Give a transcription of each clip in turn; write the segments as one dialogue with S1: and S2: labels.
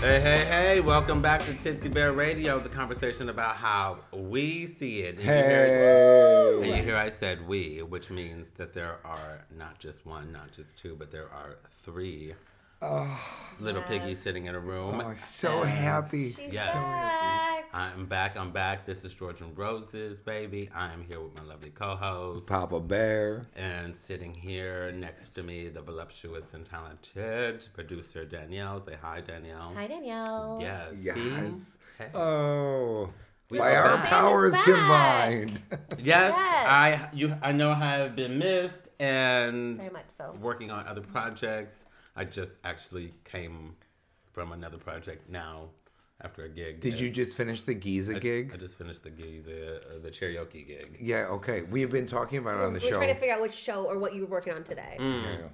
S1: Hey, hey, hey, welcome back to Tipsy Bear Radio, the conversation about how we see it. And you hear- And you hear I said we, which means that there are not just one, not just two, but there are three ah, little piggies sitting in a room.
S2: Oh, so happy.
S3: She's
S1: Yes.
S3: back.
S1: I'm back, I'm back. This is George N Roses, baby. I am here with my lovely co-host.
S2: Papa Bear.
S1: And sitting here next to me, the voluptuous and talented producer Danielle. Say hi, Danielle.
S3: Hi, Danielle.
S1: Yes.
S2: Yes.
S1: see? Hey.
S2: Oh,
S1: We
S2: by our
S1: back.
S2: powers combined.
S1: Yes,
S3: Yes.
S1: I you I know I have been missed and
S3: Very much so.
S1: working on other projects. I just actually came from another project now after a gig.
S2: Did you just finish the Giza
S1: I,
S2: gig?
S1: I just finished the gigs, uh, the karaoke gig.
S2: yeah, okay. We've been talking about it on the
S3: We're
S2: show.
S3: trying to figure out which show or what you were working on today.
S1: Mm.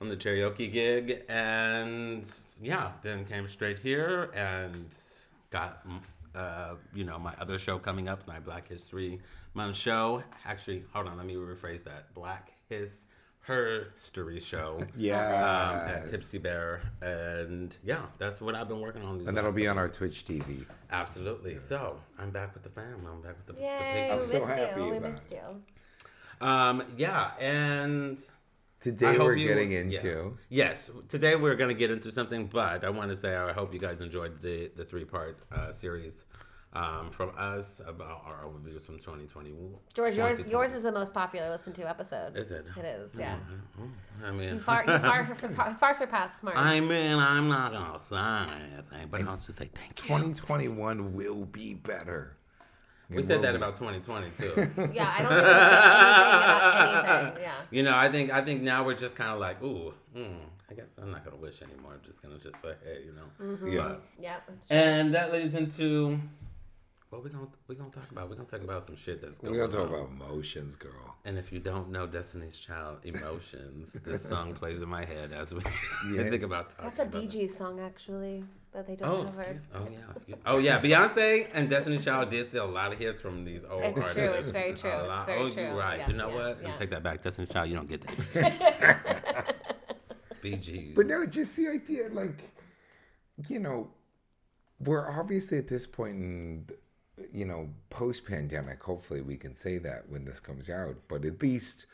S1: On the karaoke gig, and yeah, then came straight here and got uh, you know my other show coming up, my Black History Month show. Actually, hold on, let me rephrase that. Black His Her Story show.
S2: yeah.
S1: Um, at Tipsy Bear, and yeah, that's what I've been working on. These
S2: and that'll be on our Twitch TV.
S1: absolutely. So I'm back with the fam. I'm back with the,
S3: Yay,
S1: the
S3: we
S2: I'm so
S3: missed
S2: happy
S3: you. We
S2: about
S3: missed you.
S1: Um, yeah, and I
S2: Today
S1: hope
S2: we're
S1: you-
S2: getting
S1: yeah.
S2: into.
S1: Yes, today we're going to get into something, but I want to say I hope you guys enjoyed the the three part uh, series um, from us about our overviews from 2020.
S3: George, yours
S1: 2020.
S3: yours is the most popular listened to episode.
S1: Is it?
S3: It is, yeah.
S1: I mean,
S3: You far, you far, far, far surpassed Martin.
S1: I mean, I'm not gonna say anything, but I'll just say thank you.
S2: 2021 will be better.
S1: We said that
S2: be.
S1: about 2020 too.
S3: yeah, I don't think we said anything about anything. Yeah.
S1: you know, I think I think now we're just kind of like, ooh, mm, I guess I'm not gonna wish anymore. I'm just gonna just say, hey, you know.
S3: Mm-hmm.
S2: Yeah.
S1: But-
S3: Yeah, that's true.
S1: And that leads into what we're gonna we're gonna talk about. We're gonna talk about some shit that's going
S2: We're gonna talk
S1: on.
S2: about emotions, girl.
S1: And if you don't know Destiny's Child emotions, this song plays in my head as we
S2: Yeah.
S1: think about talking.
S3: That's a
S1: about
S3: Bee. Gees song, actually, that they just
S1: Oh,
S3: covered.
S1: excuse, oh yeah, excuse, oh yeah. Beyonce and Destiny's Child did steal a lot of hits from these old
S3: It's
S1: artists.
S3: true, it's very true,
S1: A
S3: it's very
S1: oh,
S3: true.
S1: you're right.
S3: Yeah,
S1: you know
S3: yeah,
S1: what? Let me
S3: yeah.
S1: take that back. Destiny's Child, you don't get that. Bee Gees.
S2: But no, just the idea, like, you know, we're obviously at this point in, you know, post pandemic. Hopefully, we can say that when this comes out. But at least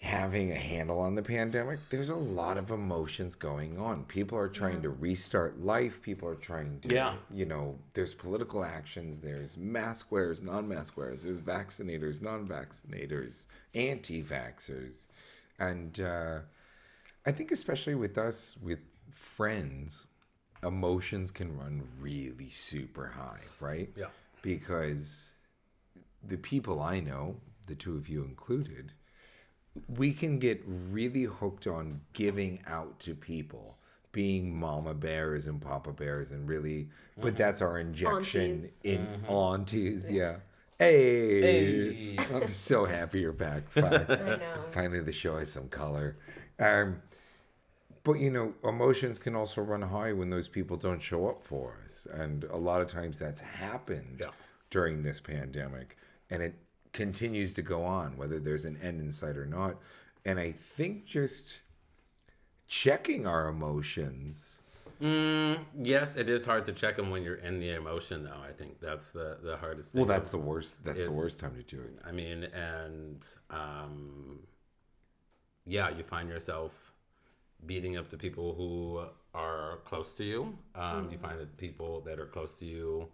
S2: having a handle on the pandemic, there's a lot of emotions going on. People are trying to restart life. People are trying to,
S1: Yeah.
S2: you know, there's political actions. There's mask wearers, non-mask wearers. There's vaccinators, non-vaccinators, anti-vaxxers, and. uh I think especially with us, with friends, emotions can run really super high, right?
S1: Yeah.
S2: Because the people I know, the two of you included, we can get really hooked on giving out to people, being mama bears and papa bears, and really, but that's our injection
S3: Aunties.
S2: in aunties, yeah. Hey,
S1: Hey.
S2: I'm so happy you're back. Fine.
S3: I know.
S2: Finally, the show has some color. Um, but you know, emotions can also run high when those people don't show up for us, and a lot of times that's happened
S1: Yeah.
S2: during this pandemic, and it continues to go on, whether there's an end in sight or not. And I think just checking our emotions.
S1: Mm, yes, it is hard to check them when you're in the emotion, though. I think that's the the hardest thing.
S2: Well, that's the worst. That's the worst time to do it.
S1: I mean, and um, yeah, you find yourself beating up the people who are close to you. Um, You find that people that are close to you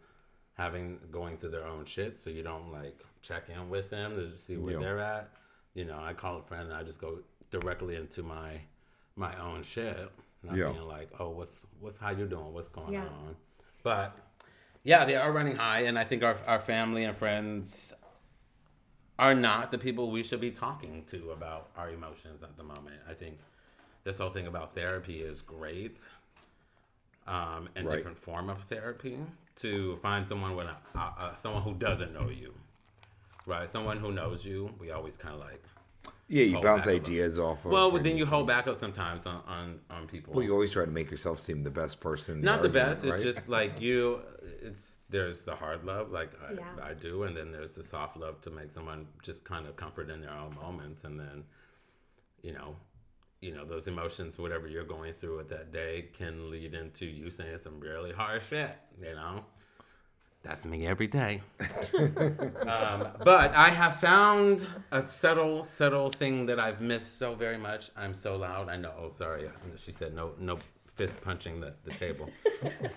S1: having going through their own shit, so you don't like check in with them to see where
S2: Yeah.
S1: they're at. You know, I call a friend and I just go directly into my my own shit, not
S2: Yeah.
S1: being like, oh, what's what's how you doing, what's going
S3: Yeah.
S1: on, but. Yeah, they are running high, and I think our, our family and friends are not the people we should be talking to about our emotions at the moment. I think this whole thing about therapy is great, um, and
S2: Right.
S1: different form of therapy to find someone with a, uh, uh, someone who doesn't know you, right? Someone who knows you. We always kind of like
S2: Yeah, you bounce
S1: back a
S2: ideas off. of
S1: Well, then you hold back up sometimes on on, on people.
S2: Well, you always try to make yourself seem the best person. in
S1: Not the
S2: argument,
S1: best. It's just like you. It's there's the hard love, like I, I do, and then there's the soft love to make someone just kind of comfort in their own moments, and then, you know, you know those emotions, whatever you're going through at that day, can lead into you saying some really hard shit. You know, that's me every day. um, but I have found a subtle, subtle thing that I've missed so very much. I'm so loud. I know. Oh, sorry. She said no, no fist punching the, the table.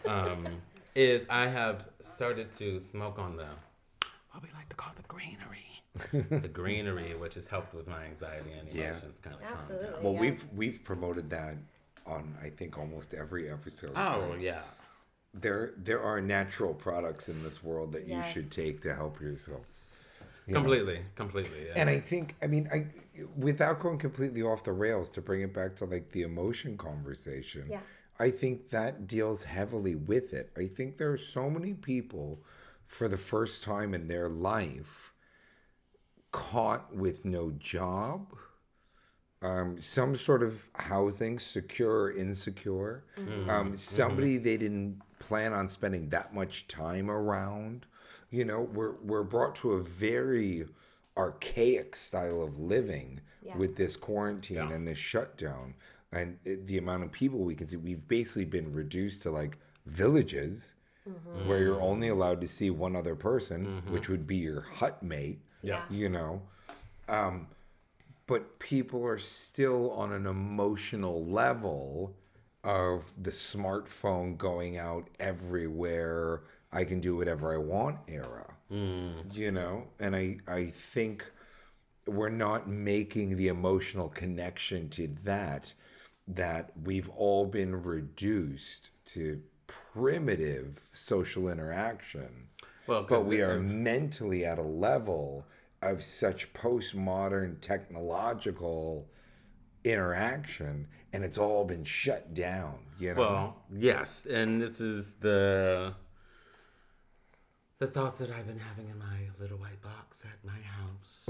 S1: Um, is I have started to smoke on the what we like to call the greenery. The greenery, which has helped with my anxiety and
S2: Yeah.
S1: emotions, kind of calm down.
S2: Well,
S3: yeah.
S2: we've we've promoted that on I think almost every episode.
S1: Oh yeah.
S2: There there are natural products in this world that you should take to help yourself. you know?
S1: Completely, completely. Yeah.
S2: And I think I mean I without going completely off the rails to bring it back to like the emotion conversation.
S3: Yeah.
S2: I think that deals heavily with it. I think there are so many people for the first time in their life caught with no job, um, some sort of housing, secure or insecure, um, somebody they didn't plan on spending that much time around. You know, we're, we're brought to a very archaic style of living
S3: Yeah.
S2: with this quarantine
S1: Yeah.
S2: and this shutdown. And the amount of people we can see, we've basically been reduced to like villages where you're only allowed to see one other person, which would be your hut mate
S1: yeah.
S2: you know? Um but people are still on an emotional level of the smartphone going out everywhere i can do whatever i want era. You know? And i i think we're not making the emotional connection to that that we've all been reduced to primitive social interaction
S1: Well,
S2: but
S1: 'cause
S2: we
S1: it-
S2: are mentally at a level of such postmodern technological interaction and it's all been shut down you know?
S1: Well, yes, and this is the the thoughts that I've been having in my little white box at my house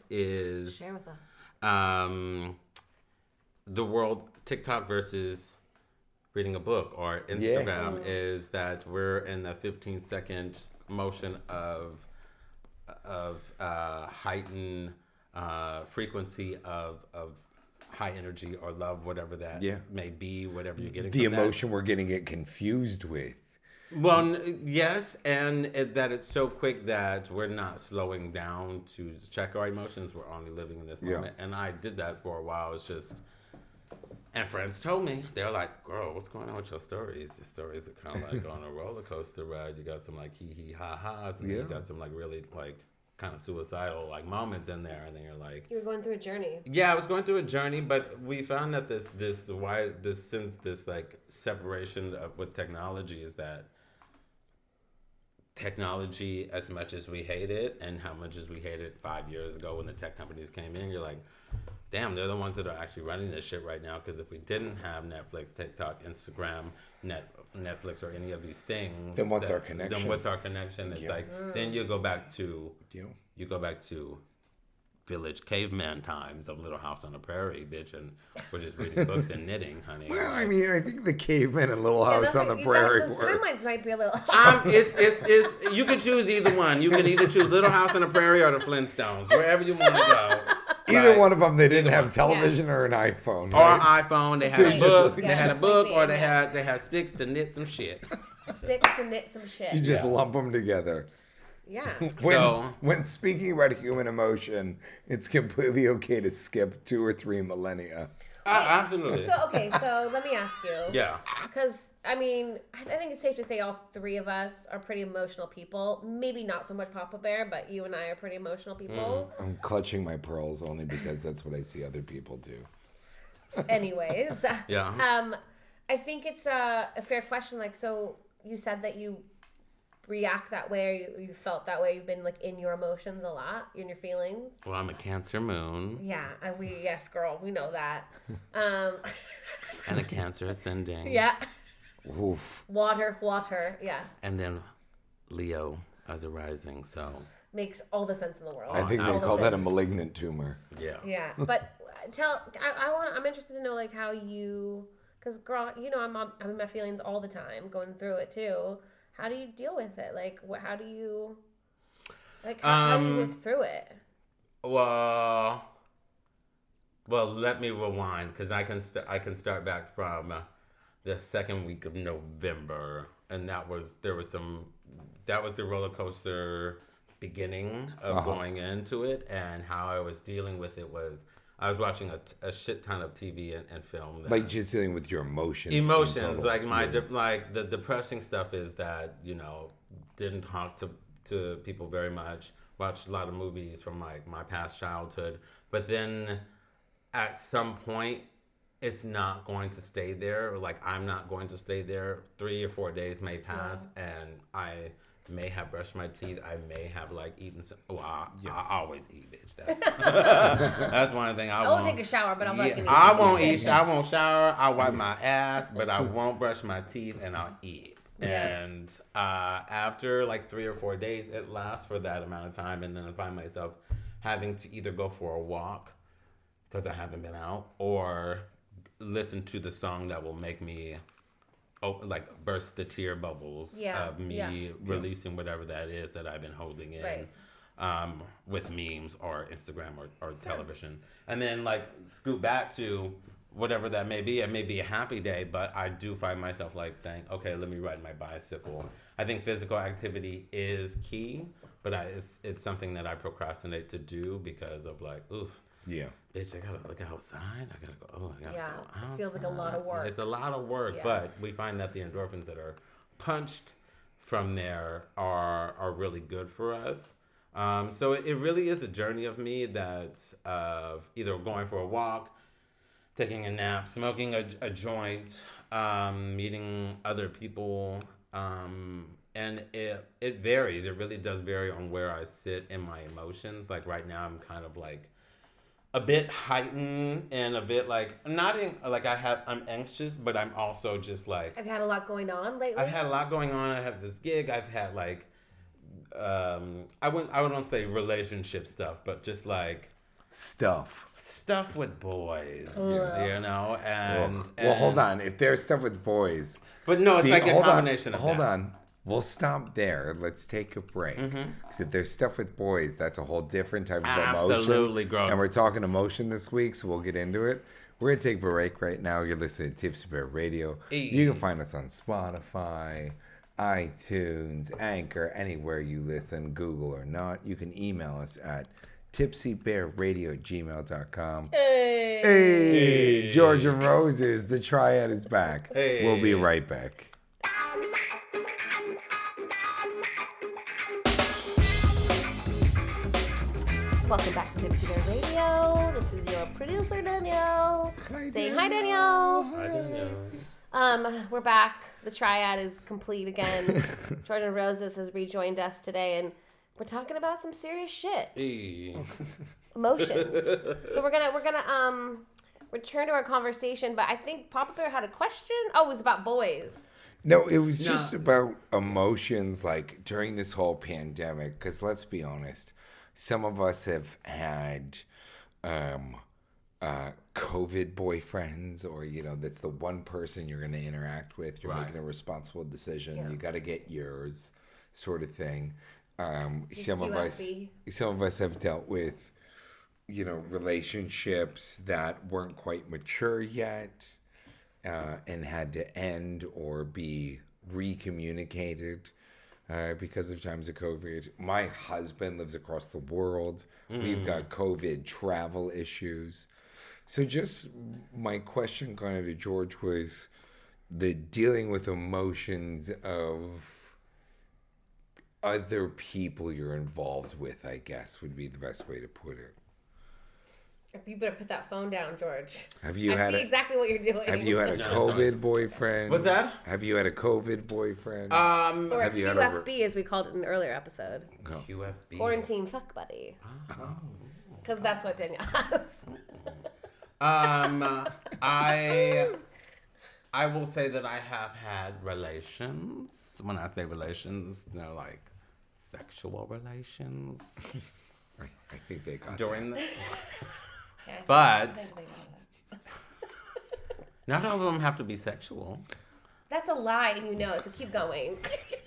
S1: is
S3: Share with us.
S1: um, the world TikTok versus reading a book or Instagram is that we're in the 15 second motion of of uh, heightened uh, frequency of of high energy or love, whatever that
S2: Yeah.
S1: may be, whatever you're getting.
S2: the
S1: from that.
S2: emotion we're getting it confused with
S1: Well, n- yes, and it, that it's so quick that we're not slowing down to check our emotions. We're only living in this
S2: Yeah.
S1: moment. And I did that for a while. It's just, and friends told me they're like, "Girl, what's going on with your stories? Your stories are kind of like on a roller coaster ride. You got some like hee hee ha ha's, and then
S2: Yeah.
S1: you got some like really like kind of suicidal like moments in there, and then you're like."
S3: You were going through a journey.
S1: Yeah, I was going through a journey, but we found that this this why this since this like separation of, with technology is that technology as much as we hate it and how much as we hated it five years ago when the tech companies came in you're like damn they're the ones that are actually running this shit right now because if we didn't have netflix tiktok instagram net netflix or any of these things
S2: Then what's
S1: that-
S2: our connection?
S1: then what's our connection it's
S2: Yeah.
S1: like mm. then you go back to
S2: you know
S1: you go back to village caveman times of Little House on the Prairie, bitch, and we're just reading books and knitting, honey.
S2: well i mean i think the caveman and little house
S3: those,
S2: on the
S3: you-
S2: prairie
S3: Those timelines might be a little.
S1: um, it's, it's, it's, you can choose either one. You can either choose Little House on the Prairie or the Flintstones, wherever you want to go.
S2: either
S1: Like,
S2: one of them they didn't have
S1: one.
S2: television or an iPhone.
S1: Or
S2: right?
S1: iPhone, they had
S2: you
S1: a
S2: just-
S1: book,
S3: Yeah,
S1: they had a book, or they had they had sticks to knit some shit.
S3: Sticks to knit some shit.
S2: you just
S1: Yeah.
S2: lump them together.
S3: Yeah.
S2: When,
S1: So-
S2: when speaking about human emotion, it's completely okay to skip two or three millennia.
S1: Uh, absolutely.
S3: So okay, so let me ask you.
S1: yeah.
S3: Because I mean, I I think it's safe to say all three of us are pretty emotional people. Maybe not so much Papa Bear, but you and I are pretty emotional people.
S2: I'm clutching my pearls only because that's what I see other people do.
S3: Anyways,
S1: Yeah.
S3: um, I think it's a, a fair question. Like, so you said that you react that way, or you, you felt that way. You've been like in your emotions a lot, in your feelings.
S1: Well, I'm a Cancer moon
S3: Yeah, and we yes, girl, we know that. Um,
S1: and a Cancer ascending.
S3: yeah,
S2: Oof.
S3: water, water. Yeah,
S1: And then Leo as a rising. So
S3: makes all the sense in the world.
S2: I think
S3: All
S2: they call that a malignant tumor.
S1: Yeah.
S3: Yeah, but tell I, I want I'm interested to know like how you because girl you know I'm I'm I'm in my feelings all the time going through it too. How do you deal with it? Like what? How do you like how, how do you
S1: Um,
S3: work through it?
S1: Well, well, let me rewind because I can st- I can start back from uh, the second week of November, and that was there was some that was the roller coaster beginning of going into it, and how I was dealing with it was I was watching a shit ton of TV and, and film. that-
S2: Like just dealing with your emotions.
S1: emotions like my
S2: Yeah.
S1: de- like the depressing stuff is that you know didn't talk to to people very much watched a lot of movies from like my past childhood but then at some point it's not going to stay there like i'm not going to stay there three or four days may pass and i may have brushed my teeth i may have like eaten some well i, I always eat bitch that's, that's one thing i,
S3: I won't
S1: won't
S3: take a shower, but I'm
S1: yeah,
S3: like
S1: I
S3: eat.
S1: won't eat. I won't shower. I wipe my ass, but I won't brush my teeth, and I'll eat. And uh, after like three or four days, it lasts for that amount of time, and then I find myself having to either go for a walk because I haven't been out, or listen to the song that will make me. Oh, like burst the tear bubbles
S3: Yeah,
S1: of me
S3: yeah.
S1: releasing whatever that is that I've been holding in
S3: Right.
S1: um, with memes or Instagram or, or television. And then like scoot back to whatever that may be. It may be a happy day, but I do find myself like saying, okay, let me ride my bicycle. I think physical activity is key, but I, it's, it's something that I procrastinate to do because of like, oof.
S2: Yeah.
S1: Bitch, I gotta look outside. I gotta go. Oh, I gotta
S3: Yeah,
S1: go
S3: it feels like a lot of work.
S1: It's a lot of work,
S3: Yeah.
S1: but we find that the endorphins that are punched from there are are really good for us. Um, so it, it really is a journey of me that's of either going for a walk, taking a nap, smoking a, a joint, um, meeting other people, um, and it it varies. It really does vary on where I sit in my emotions. Like right now, I'm kind of like a bit heightened and a bit like not in like I have I'm anxious, but I'm also just like
S3: I've had a lot going on lately.
S1: I've had a lot going on. I have this gig. I've had like, um, I wouldn't, I wouldn't say relationship stuff, but just like
S2: Stuff.
S1: stuff with boys, you know.
S2: Well,
S1: And,
S2: well, hold on. If there's stuff with boys,
S1: But no, it's
S2: be-
S1: like a
S2: hold
S1: combination
S2: on,
S1: of
S2: Hold
S1: that.
S2: on. We'll stop there. Let's take a break.
S1: Mm-hmm.
S2: 'Cause if there's stuff with boys, that's a whole different type of emotion.
S1: Absolutely, girl.
S2: And we're talking emotion this week, so we'll get into it. We're gonna take a break right now. You're listening to Tipsy Bear Radio. You can find us on Spotify, iTunes, Anchor, anywhere you listen, Google or not. You can email us at tipsybearradio@gmail.com.
S3: Hey.
S2: Hey, George N Roses, the triad is back. We'll be right back.
S3: Welcome back to Tipsy Bear Radio. This is your producer Danielle. Say hi, Danielle.
S1: I don't.
S3: Um, we're back. The triad is complete again. George N Roses has rejoined us today, and we're talking about some serious shit,
S1: Hey.
S3: emotions. so we're gonna we're gonna um return to our conversation, but I think Papa Bear had a question. Oh, it was about boys.
S2: No, it was
S1: No.
S2: just about emotions like during this whole pandemic. Because let's be honest, some of us have had um, uh, COVID boyfriends, or, you know, that's the one person you're going to interact with. You're
S1: Right.
S2: making a responsible decision.
S3: Yeah.
S2: You got to get yours, sort of thing. Um, some of us, some of us have dealt with, you know, relationships that weren't quite mature yet uh, and had to end or be recommunicated uh, because of times of COVID. My husband lives across the world. We've got COVID travel issues. So, just my question kind of to George was the dealing with emotions of other people you're involved with, I guess would be the best way to put it.
S3: You better put that phone down, George.
S2: Have you
S3: I
S2: had
S3: see
S2: a,
S3: exactly what you're doing.
S2: have you had a
S1: No, sorry.
S2: COVID boyfriend?
S1: What's that?
S2: Have you had a COVID boyfriend?
S1: Um,
S3: or
S2: have
S3: a
S2: you had a
S3: QFB, as we called it in an earlier episode.
S2: No.
S1: QFB.
S3: Quarantine fuck buddy.
S2: Oh.
S3: Because that's what Danielle has.
S1: Um, I I will say that I have had relations. When I say relations, they're like sexual relations
S2: I, I think they got
S1: during the.
S3: Yeah,
S1: But
S3: think they got it.
S1: not all of them have to be sexual.
S3: That's a lie, and you know it. So keep going.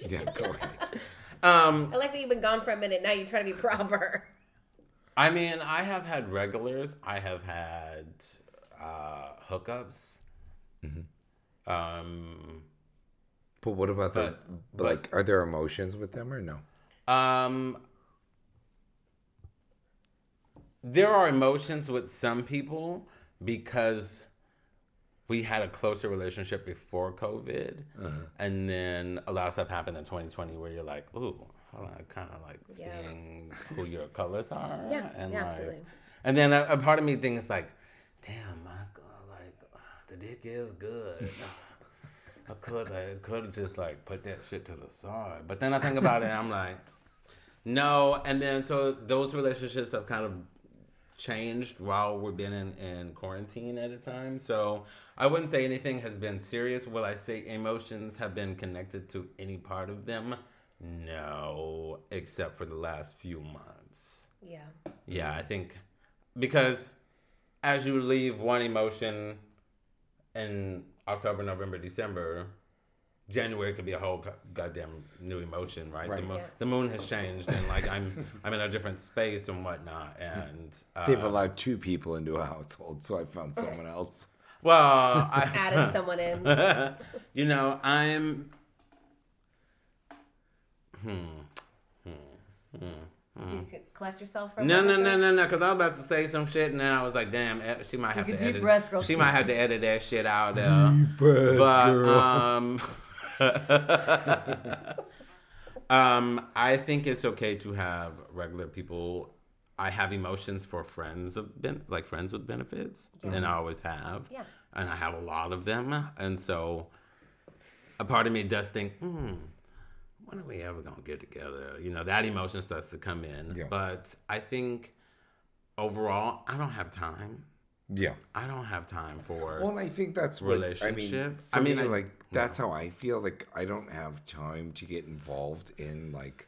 S2: Yeah, go ahead.
S1: Um,
S3: I like that you've been gone for a minute. Now you're trying to be proper.
S1: I mean, I have had regulars. I have had uh, hookups. Um,
S2: But what about the
S1: But-
S2: like? Are there emotions with them or no?
S1: um, there are emotions with some people because we had a closer relationship before COVID, uh-huh. and then a lot of stuff happened in 2020 where you're like, ooh, I kind of like
S3: Yeah.
S1: seeing who your colors are.
S3: Yeah,
S1: and
S3: yeah,
S1: like,
S3: absolutely.
S1: And then a, a part of me thinks like, damn, Michael, like the dick is good. I could I could just like put that shit to the side. But then I think about it and I'm like, no. And then so those relationships have kind of changed while we've been in, in quarantine at a time. So I wouldn't say anything has been serious. Will I say emotions have been connected to any part of them? No, except for the last few months.
S3: Yeah.
S1: Yeah, I think because as you leave one emotion in October, November, December, January could be a whole goddamn new emotion, right? The,
S2: Right.
S1: moon,
S3: Yeah.
S1: the moon has changed, and like I'm, I'm in a different space and whatnot. And uh,
S2: They've allowed two people into a household, so I found someone else.
S1: well, I,
S3: Added someone in.
S1: you know, I'm. Hmm.
S3: You could collect yourself for a
S1: No, no, no, no, no. Because I was about to say some shit, and then I was like, "Damn, eh, she might have
S3: Take
S1: to
S3: a deep
S1: edit.
S3: breath, girl.
S1: She might have to edit that shit out there."
S2: breath,
S1: but
S2: girl.
S1: um, um, I think it's okay to have regular people. I have emotions for friends of ben- like friends with benefits, and I always have.
S3: Yeah.
S1: And I have a lot of them, and so a part of me does think, hmm, when are we ever gonna get together? You know, that emotion starts to come in.
S2: Yeah.
S1: But I think overall, I don't have time.
S2: Yeah.
S1: I don't have time for.
S2: Well, I think that's what I mean.
S1: Relationship? I mean,
S2: me,
S1: I-
S2: like that's how I feel. Like I don't have time to get involved in like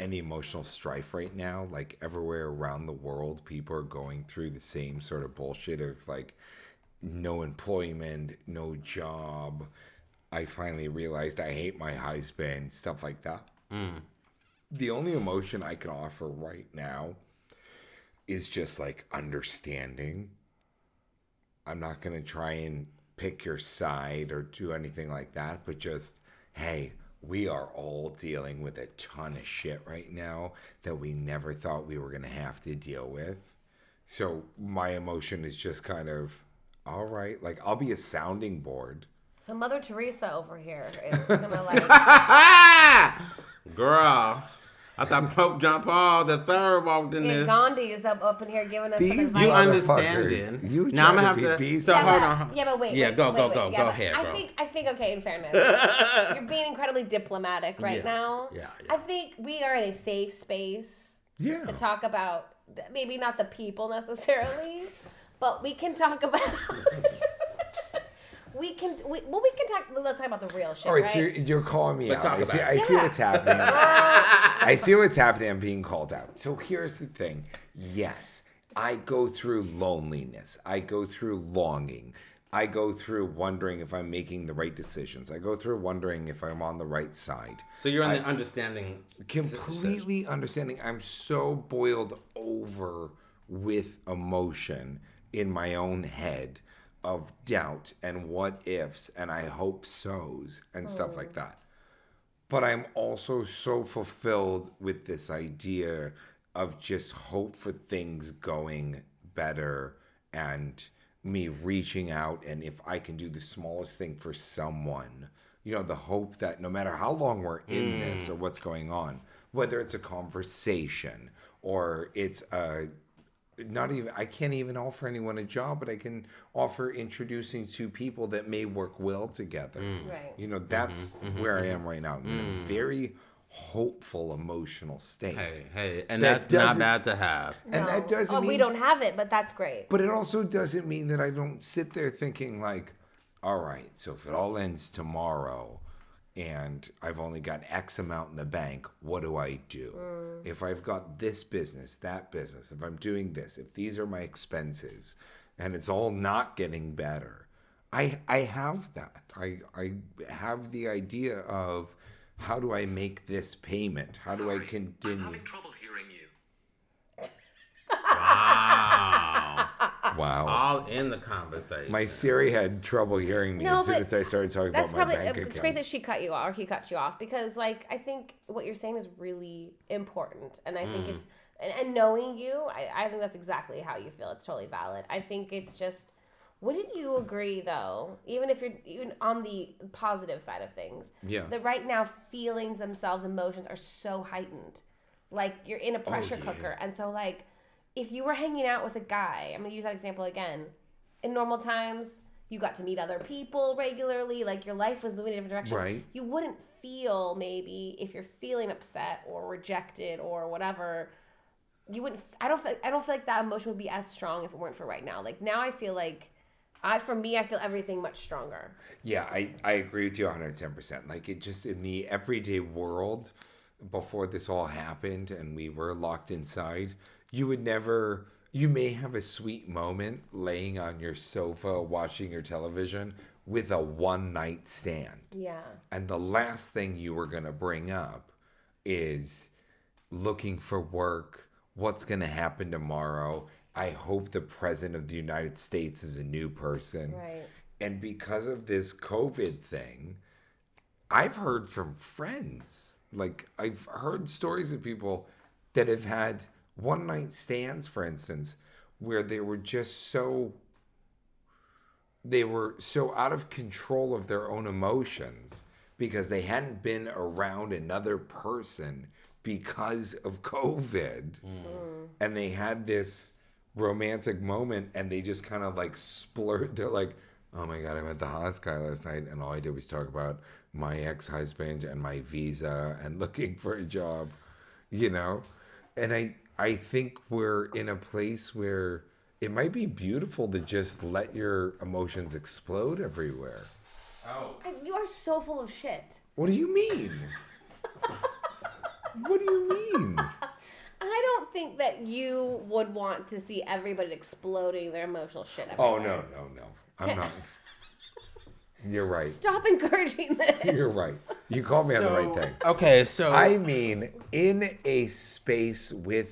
S2: any emotional strife right now. Like everywhere around the world, people are going through the same sort of bullshit of like no employment, no job. I finally realized I hate my husband, stuff like that. Hmm. The only emotion I can offer right now is just like understanding. I'm not going to try and pick your side or do anything like that, but just, hey, we are all dealing with a ton of shit right now that we never thought we were going to have to deal with. So my emotion is just kind of, all right, like I'll be a sounding board.
S3: So Mother Teresa over here is gonna like
S1: Girl, I thought Pope John Paul the Third walked in
S3: yeah,
S1: this.
S3: Gandhi is up up in here giving us some
S2: These
S3: advice.
S1: You
S2: Motherfuckers.
S1: understand?
S2: You
S1: now I'm gonna
S2: to
S1: have to.
S2: beast
S1: So
S3: yeah,
S1: hold
S3: but,
S1: on.
S3: yeah, but wait.
S1: Yeah,
S3: wait,
S1: go,
S3: wait,
S1: go,
S3: wait.
S1: go,
S3: Yeah,
S1: go
S3: but
S1: ahead,
S3: I
S1: girl.
S3: think I think okay. In fairness, you're being incredibly diplomatic right
S1: Yeah,
S3: now.
S1: yeah, yeah.
S3: I think we are in a safe space
S2: Yeah.
S3: to talk about maybe not the people necessarily, but we can talk about. we can. We, well, we can talk. Let's talk about the real shit,
S2: All right,
S3: right?
S2: so you're, you're calling me
S1: But
S2: out.
S1: talk
S2: I see,
S1: about
S2: I
S1: it.
S2: see what's happening. I see what's happening. I'm being called out. So here's the thing. Yes, I go through loneliness. I go through longing. I go through wondering if I'm making the right decisions. I go through wondering if I'm on the right side.
S1: So you're in the understanding.
S2: Completely understanding. I'm so boiled over with emotion in my own head of doubt and what ifs and I hope so's and stuff like oh. that. But I'm also so fulfilled with this idea of just hope for things going better and me reaching out and if I can do the smallest thing for someone, you know, the hope that no matter how long we're in this or mm. what's going on, whether it's a conversation or it's a not even I can't even offer anyone a job, but I can offer introducing two people that may work well together. Mm.
S3: Right.
S2: You know, that's mm-hmm, mm-hmm, where I mm-hmm. am right now. I'm in a mm. very hopeful emotional state.
S1: Hey, hey, and
S2: That
S1: that's not bad to have.
S2: And that doesn't
S3: oh,
S2: mean
S3: we don't have it, but that's great.
S2: but it also doesn't mean that I don't sit there thinking like, all right, so if it all ends tomorrow and I've only got X amount in the bank. What do I do? Mm. If I've got this business, that business, if I'm doing this, if these are my expenses, and it's all not getting better, I I have that. I I have the idea of how do I make this payment? How do I
S4: Sorry, I'm
S2: continue?
S4: having trouble hearing you.
S1: Wow.
S2: Wow.
S1: All in the conversation.
S2: My Siri had trouble hearing me
S3: No,
S2: as soon as I started talking
S3: That's
S2: about my
S3: probably
S2: bank
S3: it's
S2: account.
S3: great that she cut you off or he cut you off because like I think what you're saying is really important and I
S2: Mm.
S3: think it's and, and knowing you I, I think that's exactly how you feel it's totally valid I think it's just wouldn't you agree though even if you're even on the positive side of things
S2: Yeah.
S3: that right now feelings themselves emotions are so heightened like you're in a pressure
S2: Oh, yeah.
S3: cooker and so like if you were hanging out with a guy i'm gonna use that example again in normal times you got to meet other people regularly like your life was moving in a different direction
S2: Right.
S3: you wouldn't feel maybe if you're feeling upset or rejected or whatever you wouldn't i don't feel, i don't feel like that emotion would be as strong if it weren't for right now like now i feel like i for me i feel everything much stronger
S2: Yeah, I, I agree with you 110%. Like it just in the everyday world before this all happened and we were locked inside, you would never you may have a sweet moment laying on your sofa watching your television with a one night stand.
S3: yeah
S2: And the last thing you were going to bring up is looking for work, what's going to happen tomorrow. I hope the president of the United States is a new person.
S3: Right.
S2: And because of this COVID thing, I've heard from friends, like I've heard stories of people that have had one night stands, for instance, where they were just so they were so out of control of their own emotions because they hadn't been around another person because of COVID. Mm. And they had this romantic moment and they just kind of like splurred. They're like, oh my God, I met the hottest guy last night. And all I did was talk about my ex husband and my visa and looking for a job, you know? And I, I think we're in a place where it might be beautiful to just let your emotions explode everywhere.
S1: Oh.
S3: I- you are so full of shit
S2: What do you mean? what do you mean?
S3: I don't think that you would want to see everybody exploding their emotional shit.
S2: Oh no, no, no. I'm not. You're right.
S3: Stop encouraging this.
S2: You're right. You called me on the right thing.
S1: Okay, so
S2: I mean, in a space with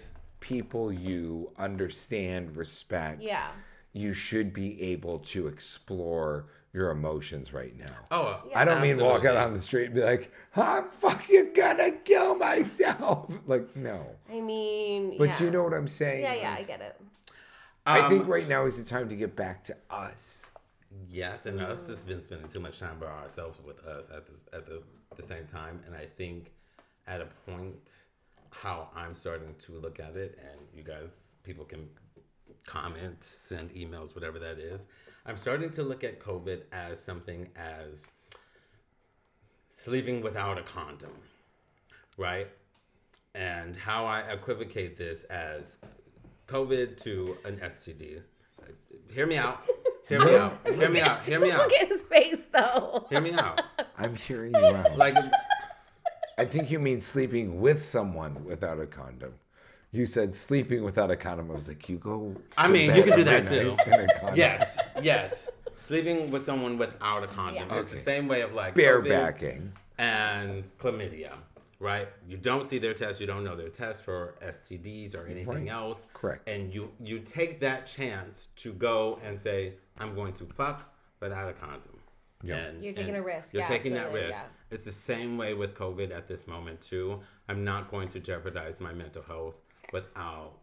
S2: people you understand, respect.
S3: Yeah.
S2: You should be able to explore your emotions right now.
S1: oh,
S2: I don't mean walk out on the street and be like, I'm fucking gonna kill myself. Like, no.
S3: I mean,
S2: But
S3: yeah.
S2: you know what I'm saying?
S3: Yeah, yeah, I get it.
S2: I
S1: Um,
S2: think right now is the time to get back to us.
S1: Yes, and us has been spending too much time by ourselves with us at the at the, the same time, and I think at a point how I'm starting to look at it, and you guys, people can comment, send emails, whatever that is. I'm starting to look at COVID as something as sleeping without a condom, right? And how I equivocate this as COVID to an STD. Hear me out. Hear me out. Hear me out. Hear me
S3: Just
S1: out.
S3: look at his face, though.
S1: Hear me out.
S2: I'm hearing you out.
S1: Like,
S2: I think you mean sleeping with someone without a condom. You said sleeping without a condom. I was like, you go.
S1: I mean, you can do that too.
S2: night in a condom.
S1: yes, yes. Sleeping with someone without a condom.
S3: Yeah.
S1: It's the
S2: Okay.
S1: same way of like
S2: Bare
S1: COVID
S2: backing.
S1: and chlamydia, right? You don't see their test, you don't know their test for STDs or anything
S2: Right.
S1: else.
S2: Correct.
S1: And you you take that chance to go and say, I'm going to fuck without a condom.
S2: Yeah.
S1: And,
S3: You're taking
S1: and
S3: a risk,
S1: You're
S3: yeah,
S1: taking that
S3: absolutely,
S1: risk.
S3: yeah.
S1: It's the same way with COVID at this moment too. I'm not going to jeopardize my mental health without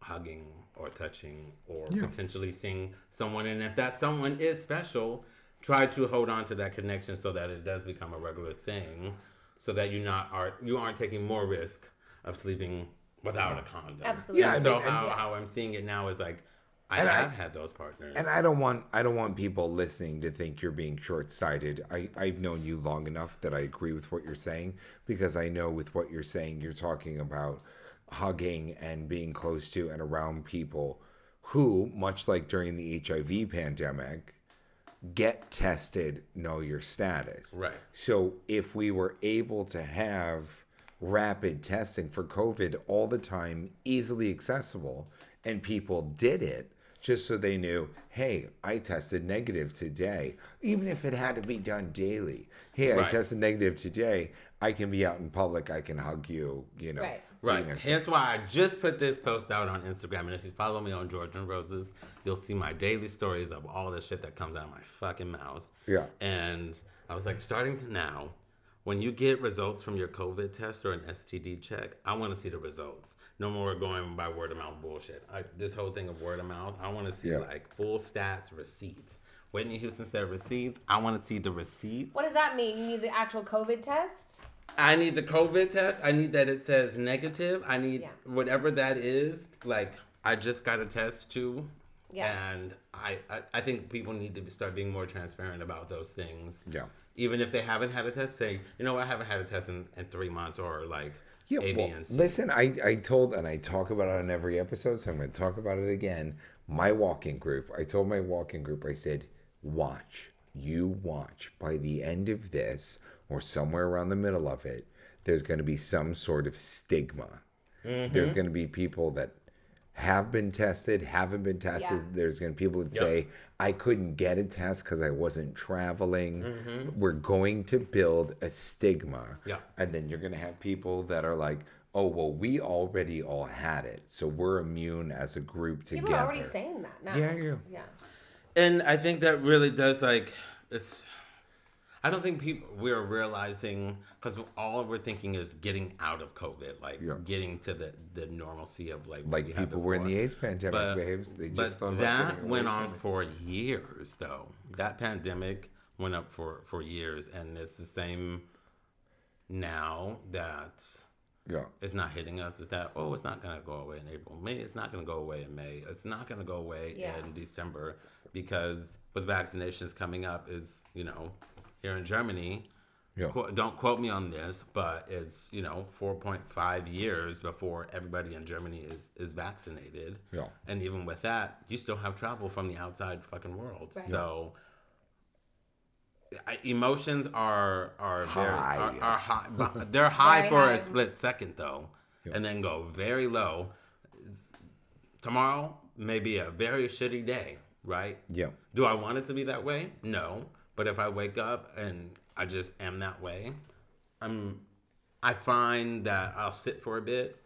S1: hugging or touching or
S2: Yeah.
S1: potentially seeing someone. And if that someone is special, try to hold on to that connection so that it does become a regular thing, so that you not are you aren't taking more risk of sleeping without a condom.
S3: Absolutely.
S2: Yeah, I
S1: And so
S2: mean,
S1: how,
S3: Yeah.
S1: how I'm seeing it now is like I
S2: And I-
S1: have had those partners.
S2: And I don't want I don't want people listening to think you're being short sighted. I, I've known you long enough that I agree with what you're saying because I know with what you're saying you're talking about hugging and being close to and around people who, much like during the HIV pandemic, get tested, know your status.
S1: Right.
S2: So if we were able to have rapid testing for COVID all the time, easily accessible, and people did it just so they knew, hey, I tested negative today, even if it had to be done daily. Hey, I tested negative today. I can be out in public. I can hug you. You know.
S3: Right.
S1: Right.
S2: being a-
S1: Hence why I just put this post out on Instagram. And if you follow me on George N Roses, you'll see my daily stories of all the shit that comes out of my fucking mouth.
S2: Yeah.
S1: And I was like, starting to now, when you get results from your COVID test or an STD check, I want to see the results. No more going by word of mouth bullshit. Like this whole thing of word of mouth, I want to see
S2: Yeah.
S1: like full stats, receipts. Whitney Houston said receipts. I want to see the receipts.
S3: What does that mean? You need the actual COVID test?
S1: I need the COVID test. I need that it says negative. I need
S3: Yeah.
S1: whatever that is. Like I just got a test too.
S3: Yeah.
S1: And I, I, I think people need to start being more transparent about those things.
S2: Yeah.
S1: Even if they haven't had a test, say, you know I haven't had a test in, in three months or like
S2: Yeah,
S1: A,
S2: well, listen, I, I told, and I talk about it on every episode, so I'm going to talk about it again. My walking group, I told my walking group, I said, watch, you watch. By the end of this, or somewhere around the middle of it, there's going to be some sort of stigma.
S1: Mm-hmm.
S2: There's going to be people that have been tested, haven't been tested.
S3: Yeah.
S2: There's going to be people that
S1: Yep.
S2: say, I couldn't get a test because I wasn't traveling.
S1: Mm-hmm.
S2: We're going to build a stigma.
S1: Yeah.
S2: And then you're going to have people that are like, oh, well, we already all had it. So we're immune as a group together.
S3: People are already saying that now.
S2: Yeah, yeah.
S3: Yeah.
S1: And I think that really does like it's. I don't think people we're realizing because all we're thinking is getting out of COVID, like
S2: Yeah.
S1: getting to the the normalcy of like
S2: Like
S1: we had
S2: people were in the AIDS pandemic, waves. They just
S1: but
S2: thought
S1: that went on for years, though. That pandemic went up for for years, and it's the same now that
S2: Yeah.
S1: it's not hitting us. Is that oh, it's not gonna go away in April, May. It's not gonna go away in May. It's not gonna go away
S3: Yeah.
S1: in December because with vaccinations coming up, is you know here in Germany.
S2: Yeah.
S1: Qu- don't quote me on this, but it's you know 4.5 years before everybody in Germany is, is vaccinated.
S2: Yeah.
S1: And even with that, you still have travel from the outside fucking world.
S3: Right.
S1: So I, emotions are are very
S2: High.
S1: are, are high. They're high
S3: Very
S1: for
S3: high.
S1: a split second though, and then go very low. It's- tomorrow may be a very shitty day, right?
S2: Yeah.
S1: Do I want it to be that way? No. But if I wake up and I just am that way, I'm I find that I'll sit for a bit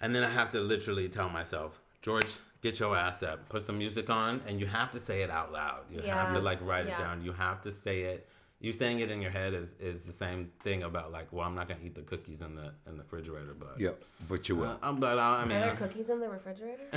S1: and then I have to literally tell myself, George, get your ass up, put some music on, and you have to say it out loud. You have to like write
S3: Yeah.
S1: it down. You have to say it. You saying it in your head is, is the same thing about like, well, I'm not gonna eat the cookies in the in the refrigerator, but
S2: Yeah. But you will.
S1: Uh, I'm but I, I mean,
S3: Are there cookies in the refrigerator?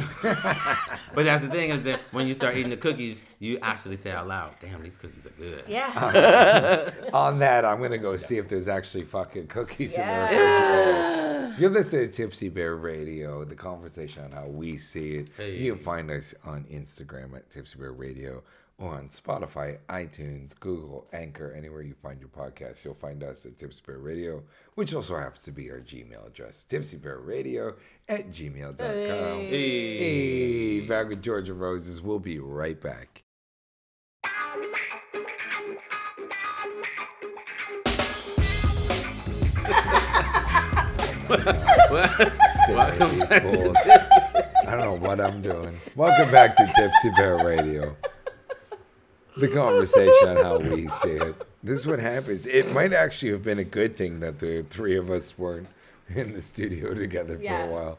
S1: but that's the thing is that when you start eating the cookies, you actually say out loud, "Damn, these cookies are good."
S3: yeah.
S2: On that, I'm going to go see if there's actually fucking cookies in
S3: Yeah.
S2: there. You're listening to Tipsy Bear Radio, the conversation on how we see it. You can find us on Instagram at Tipsy Bear Radio or on Spotify, iTunes, Google, Anchor, anywhere you find your podcast. You'll find us at Tipsy Bear Radio, which also happens to be our Gmail address, tipsybearradio at gmail.com.
S1: Hey.
S2: Hey, back with George N Roses. We'll be right back.
S1: Welcome
S2: These
S1: back.
S2: I don't know what I'm doing. Welcome back to Tipsy Bear Radio. The conversation on how we see it. This is what happens. It might actually have been a good thing that the three of us weren't in the studio together for
S3: Yeah.
S2: a while.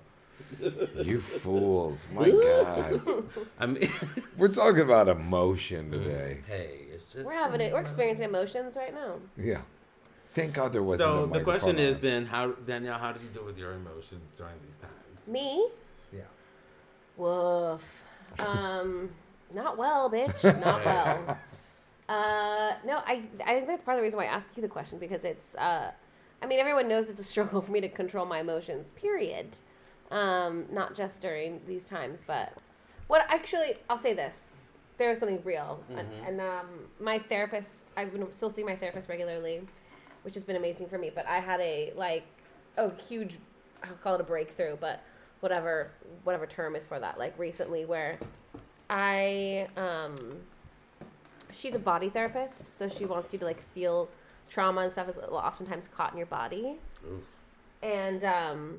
S2: You fools. My God.
S1: I mean,
S2: We're talking about emotion today.
S1: hey, it's just.
S3: We're having it. We're experiencing emotions right now.
S2: Yeah. Thank God there wasn't
S1: So
S2: a
S1: the question
S2: microphone
S1: is
S2: on.
S1: then, how Danielle, how do you deal with your emotions during these times?
S3: Me?
S1: Yeah.
S3: Woof. Um, not well, bitch. Not well. Uh, no, I I think that's part of the reason why I asked you the question because it's uh, I mean everyone knows it's a struggle for me to control my emotions. Period. Um, not just during these times, but what actually I'll say this: there is something real, and, and um, my therapist. I've been still seeing my therapist regularly, which has been amazing for me. But I had a like a huge, I'll call it a breakthrough, but whatever whatever term is for that. Like recently, where I um she's a body therapist, so she wants you to like feel trauma and stuff is oftentimes caught in your body.
S1: Oof.
S3: And um,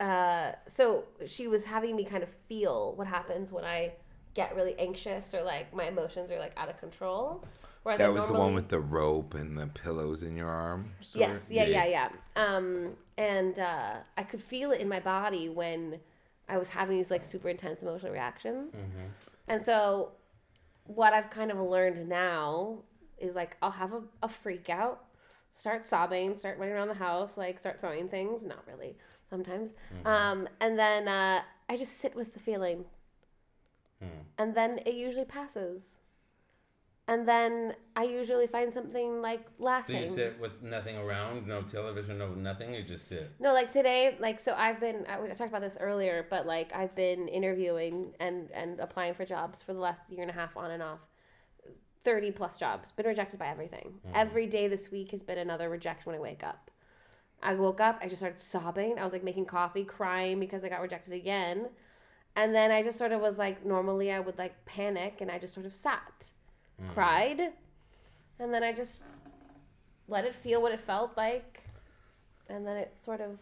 S3: uh, so she was having me kind of feel what happens when I get really anxious or like my emotions are like out of control. Whereas I
S2: That was the one with the rope and the pillows in your arm.
S3: Yes,
S2: of?
S3: yeah, yeah, yeah. Um, and uh, I could feel it in my body when I was having these like super intense emotional reactions. And so, what I've kind of learned now is like I'll have a, a freak out, start sobbing, start running around the house, like start throwing things. Not really, sometimes. Um, and then uh, I just sit with the feeling, and then it usually passes. And then I usually find something like laughing.
S1: So you sit with nothing around, no television, no nothing. You just sit.
S3: No, like today, like so I've been I, I talked about this earlier, but like I've been interviewing and and applying for jobs for the last year and a half on and off. 30 plus jobs, been rejected by everything. Mm-hmm. Every day this week has been another rejection when I wake up. I woke up, I just started sobbing. I was like making coffee, crying because I got rejected again. And then I just sort of was like normally I would like panic and I just sort of sat, Mm. cried, and then I just let it feel what it felt like and then it sort of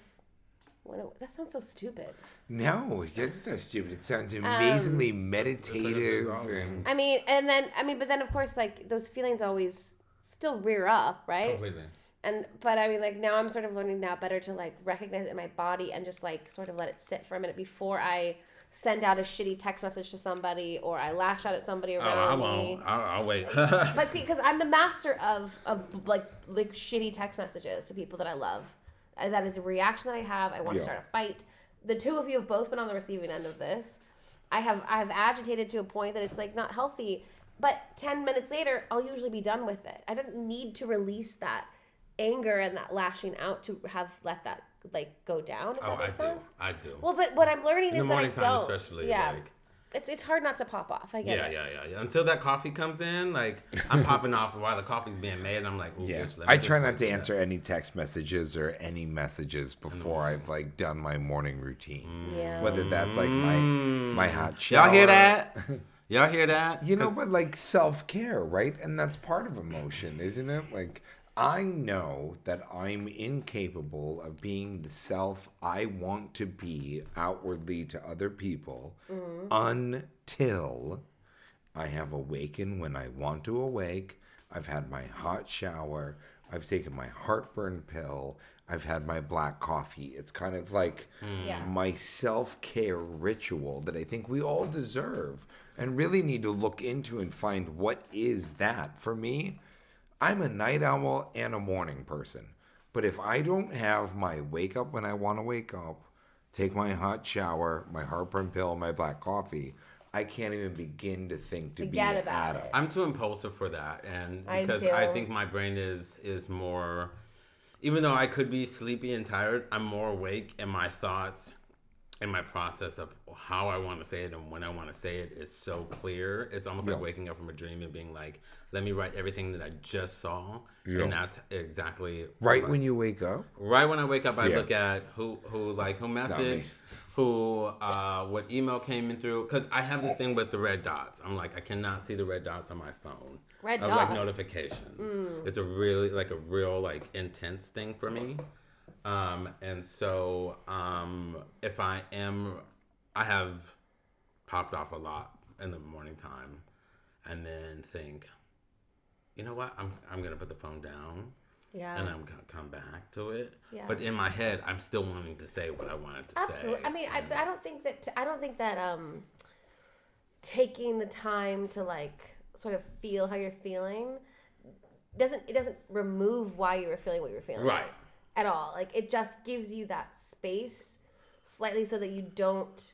S3: went away. That sounds so stupid.
S2: No, it's just so stupid. It sounds um, amazingly meditative. and,
S3: I mean, and then I mean, but then of course, like those feelings always still rear up, right?
S1: Completely.
S3: And but I mean, like now I'm sort of learning now better to like recognize it in my body and just like sort of let it sit for a minute before I send out a shitty text message to somebody or I lash out at somebody
S1: Oh,
S3: around
S1: I
S3: me.
S1: won't. I'll, I'll wait.
S3: But see, because I'm the master of of like like shitty text messages to people that I love. Uh, That is a reaction that I have. I want to start a fight. The two of you have both been on the receiving end of this. I have I have agitated to a point that it's like not healthy. But ten minutes later, I'll usually be done with it. I don't need to release that anger and that lashing out to have let that like go down. If
S1: oh,
S3: that
S1: I
S3: makes
S1: do.
S3: sense.
S1: I do.
S3: Well, but what I'm learning
S1: In
S3: is
S1: the
S3: that I
S1: morning time,
S3: don't.
S1: especially.
S3: Yeah,
S1: Like,
S3: it's it's hard not to pop off. I get
S1: yeah,
S3: it.
S1: yeah, yeah, yeah. Until that coffee comes in, like I'm popping off while the coffee's being made. I'm like, Ooh,
S2: yeah,
S1: bitch, let me
S2: I try not to
S1: till
S2: answer any text messages or any messages before I've like done my morning routine.
S3: Yeah.
S2: Whether that's like my my hot shower.
S1: Mm. Y'all hear that? Y'all hear that?
S2: You know, but like self care, right? And that's part of emotion, isn't it? Like, I know that I'm incapable of being the self I want to be outwardly to other people mm-hmm. until I have awakened when I want to awake. I've had my hot shower. I've taken my heartburn pill. I've had my black coffee. It's kind of like mm.
S3: Yeah.
S2: my self care ritual that I think we all deserve and really need to look into and find what is that. For me, I'm a night owl and a morning person. But if I don't have my wake up when I want to wake up, take my hot shower, my heartburn pill, my black coffee, I can't even begin to think to
S3: Forget
S2: be
S3: about
S2: Adam.
S3: it.
S1: I'm too impulsive for that, and because
S3: too.
S1: I think my brain is is more. Even though I could be sleepy and tired, I'm more awake, and my thoughts and my process of how I want to say it and when I want to say it is so clear. It's almost like waking up from a dream and being like, "Let me write everything that I just saw,"
S2: Yeah.
S1: and that's exactly
S2: Right
S1: what-
S2: when you wake up?
S1: Right when I wake up, I
S2: Yeah.
S1: look at who who like who
S2: not me.
S1: messaged, who uh, what email came in through. Because I have this thing with the red dots. I'm like I cannot see the red dots on my phone.
S3: Red
S1: of,
S3: dots?
S1: like notifications. It's a really like a real like intense thing for me. Um, and so um, if I am, I have popped off a lot in the morning time, and then think, you know what, I'm I'm gonna put the phone down
S3: Yeah.
S1: and I'm gonna come back to it.
S3: Yeah.
S1: But in my head, I'm still wanting to say what I wanted to say.
S3: Absolutely. I mean, I, I don't think that I don't think that um, taking the time to like sort of feel how you're feeling doesn't it doesn't remove why you were feeling what you were feeling
S1: Right.
S3: At all. Like it just gives you that space slightly so that you don't.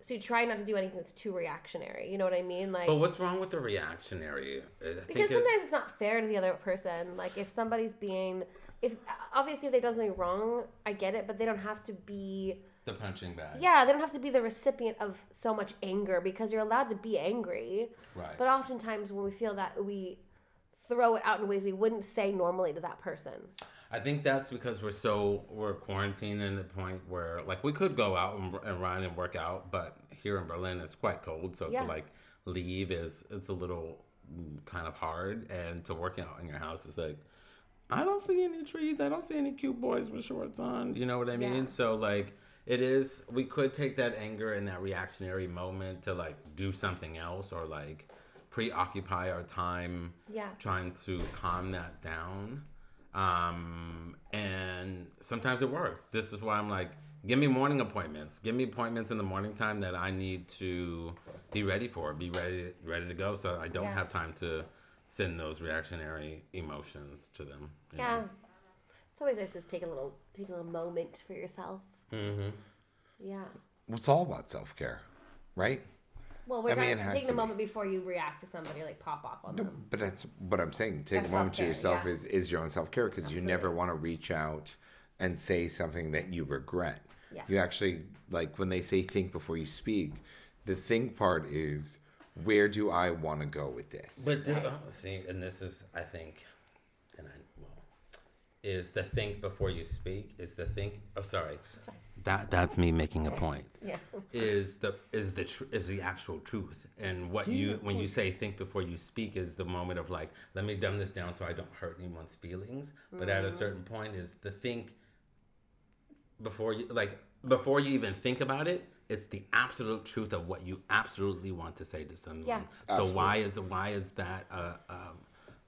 S3: So you try not to do anything that's too reactionary. You know what I mean? Like
S1: But what's wrong with the reactionary? I
S3: because
S1: it's-
S3: sometimes it's not fair to the other person. Like if somebody's being, if obviously if they've done something wrong, I get it, but they don't have to be.
S1: the punching bag.
S3: Yeah, they don't have to be the recipient of so much anger because you're allowed to be angry.
S1: Right.
S3: But oftentimes when we feel that, we throw it out in ways we wouldn't say normally to that person.
S1: I think that's because we're so we're quarantined in the point where like we could go out and, and run and work out, but here in Berlin it's quite cold, so
S3: Yeah.
S1: to like leave is it's a little kind of hard, and to work out in your house is like, I don't see any trees. I don't see any cute boys with shorts on. You know what I mean?
S3: Yeah.
S1: So like, it is. We could take that anger and that reactionary moment to like do something else or like preoccupy our time
S3: Yeah.
S1: trying to calm that down. Um, and sometimes it works. This is why I'm like, give me morning appointments. Give me appointments in the morning time that I need to be ready for, be ready ready to go. So I don't
S3: Yeah.
S1: have time to send those reactionary emotions to them.
S3: Yeah.
S1: know?
S3: It's always nice to take a little take a little moment for yourself.
S1: Mm-hmm.
S3: Yeah.
S2: Well, it's all about self care, right?
S3: Well, we're
S2: I mean,
S3: trying
S2: it has
S3: taking
S2: to
S3: a
S2: be.
S3: moment before you react to somebody, like pop off on
S2: No,
S3: them.
S2: but that's what I'm saying. Take
S3: That's
S2: a moment to yourself
S3: yeah.
S2: is is your own self care because you never want to reach out and say something that you regret.
S3: Yeah.
S2: You actually like when they say think before you speak. The think part is where do I want to go with this?
S1: But do, oh, see, and this is, I think, and I well, is the think before you speak. Is the think? Oh, sorry.
S3: That's right.
S1: That that's me making a point.
S3: Yeah.
S1: Is the is the tr- is the actual truth and what you when you say think before you speak is the moment of like let me dumb this down so I don't hurt anyone's feelings. But at a certain point is the think before you like before you even think about it. It's the absolute truth of what you absolutely want to say to someone.
S3: Yeah.
S1: So why is why is that uh, um,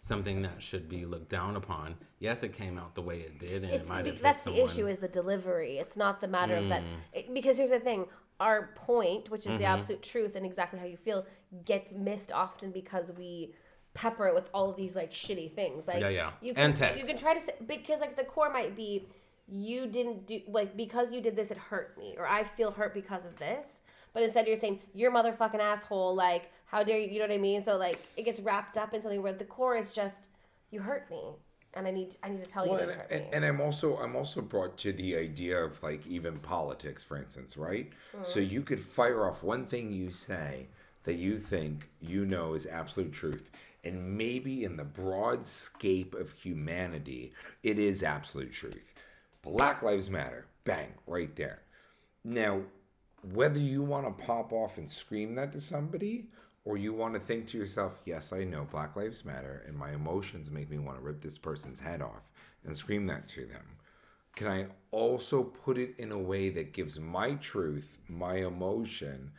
S1: something that should be looked down upon? Yes, it came out the way it did, and
S3: It's
S1: it might
S3: be-
S1: have.
S3: that's the
S1: someone-
S3: issue is the delivery. It's not the matter of that
S1: Mm.
S3: it, because here's the thing: our point, which is
S1: Mm-hmm.
S3: the absolute truth and exactly how you feel, gets missed often because we pepper it with all of these like shitty things. Like
S1: Yeah, yeah.
S3: you can
S1: And text.
S3: you can try to say because like the core might be you didn't do like because you did this it hurt me or I feel hurt because of this. But instead you're saying you're motherfucking asshole. Like how dare you? You know what I mean? So like it gets wrapped up in something where the core is just you hurt me. And I need I need to tell you
S2: Well,
S3: that
S2: and, and, and I'm also I'm also brought to the idea of like even politics, for instance, right? So mm-hmm. you could fire off one thing you say that you think you know is absolute truth, and maybe in the broad scape of humanity, it is absolute truth. Black Lives Matter, bang, right there. Now, whether you want to pop off and scream that to somebody or you want to think to yourself, yes, I know Black Lives Matter and my emotions make me want to rip this person's head off and scream that to them. Can I also put it in a way that gives my truth, my emotion,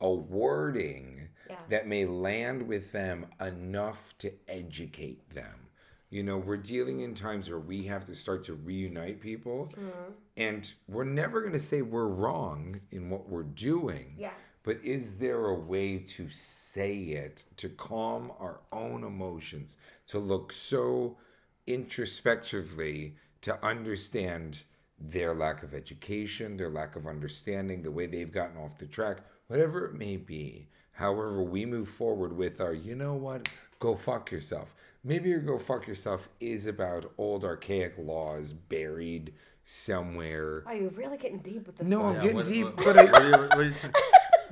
S2: a wording
S3: Yeah.
S2: that may land with them enough to educate them? You know, we're dealing in times where we have to start to reunite people. Mm-hmm. And we're never going to say we're wrong in what we're doing.
S3: Yeah.
S2: But is there a way to say it, to calm our own emotions, to look so introspectively to understand their lack of education, their lack of understanding, the way they've gotten off the track, whatever it may be? However, we move forward with our, you know what, go fuck yourself. Maybe your go fuck yourself is about old archaic laws buried somewhere.
S3: Oh, you're really getting deep with this
S2: No,
S3: one.
S2: I'm getting
S1: what-
S2: deep,
S1: what-
S2: but I,
S1: what are you- what are you trying-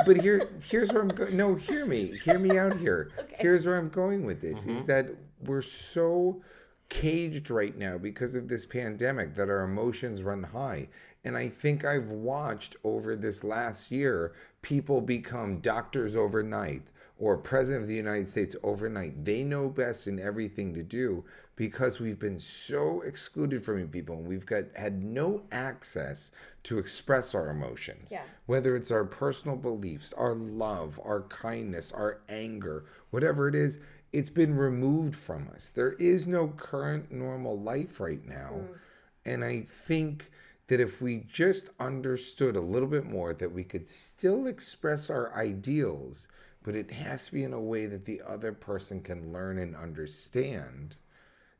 S2: but here here's where I'm going. No, hear me. Hear me out here. Okay. Here's where I'm going with this is mm-hmm. that we're so caged right now because of this pandemic that our emotions run high. And I think I've watched over this last year people become doctors overnight or president of the United States overnight. They know best in everything to do because we've been so excluded from people and we've got had no access to express our emotions
S3: Yeah.
S2: whether it's our personal beliefs, our love, our kindness, our anger, whatever it is, it's been removed from us. There is no current normal life right now. Mm. And I think that if we just understood a little bit more that we could still express our ideals, but it has to be in a way that the other person can learn and understand,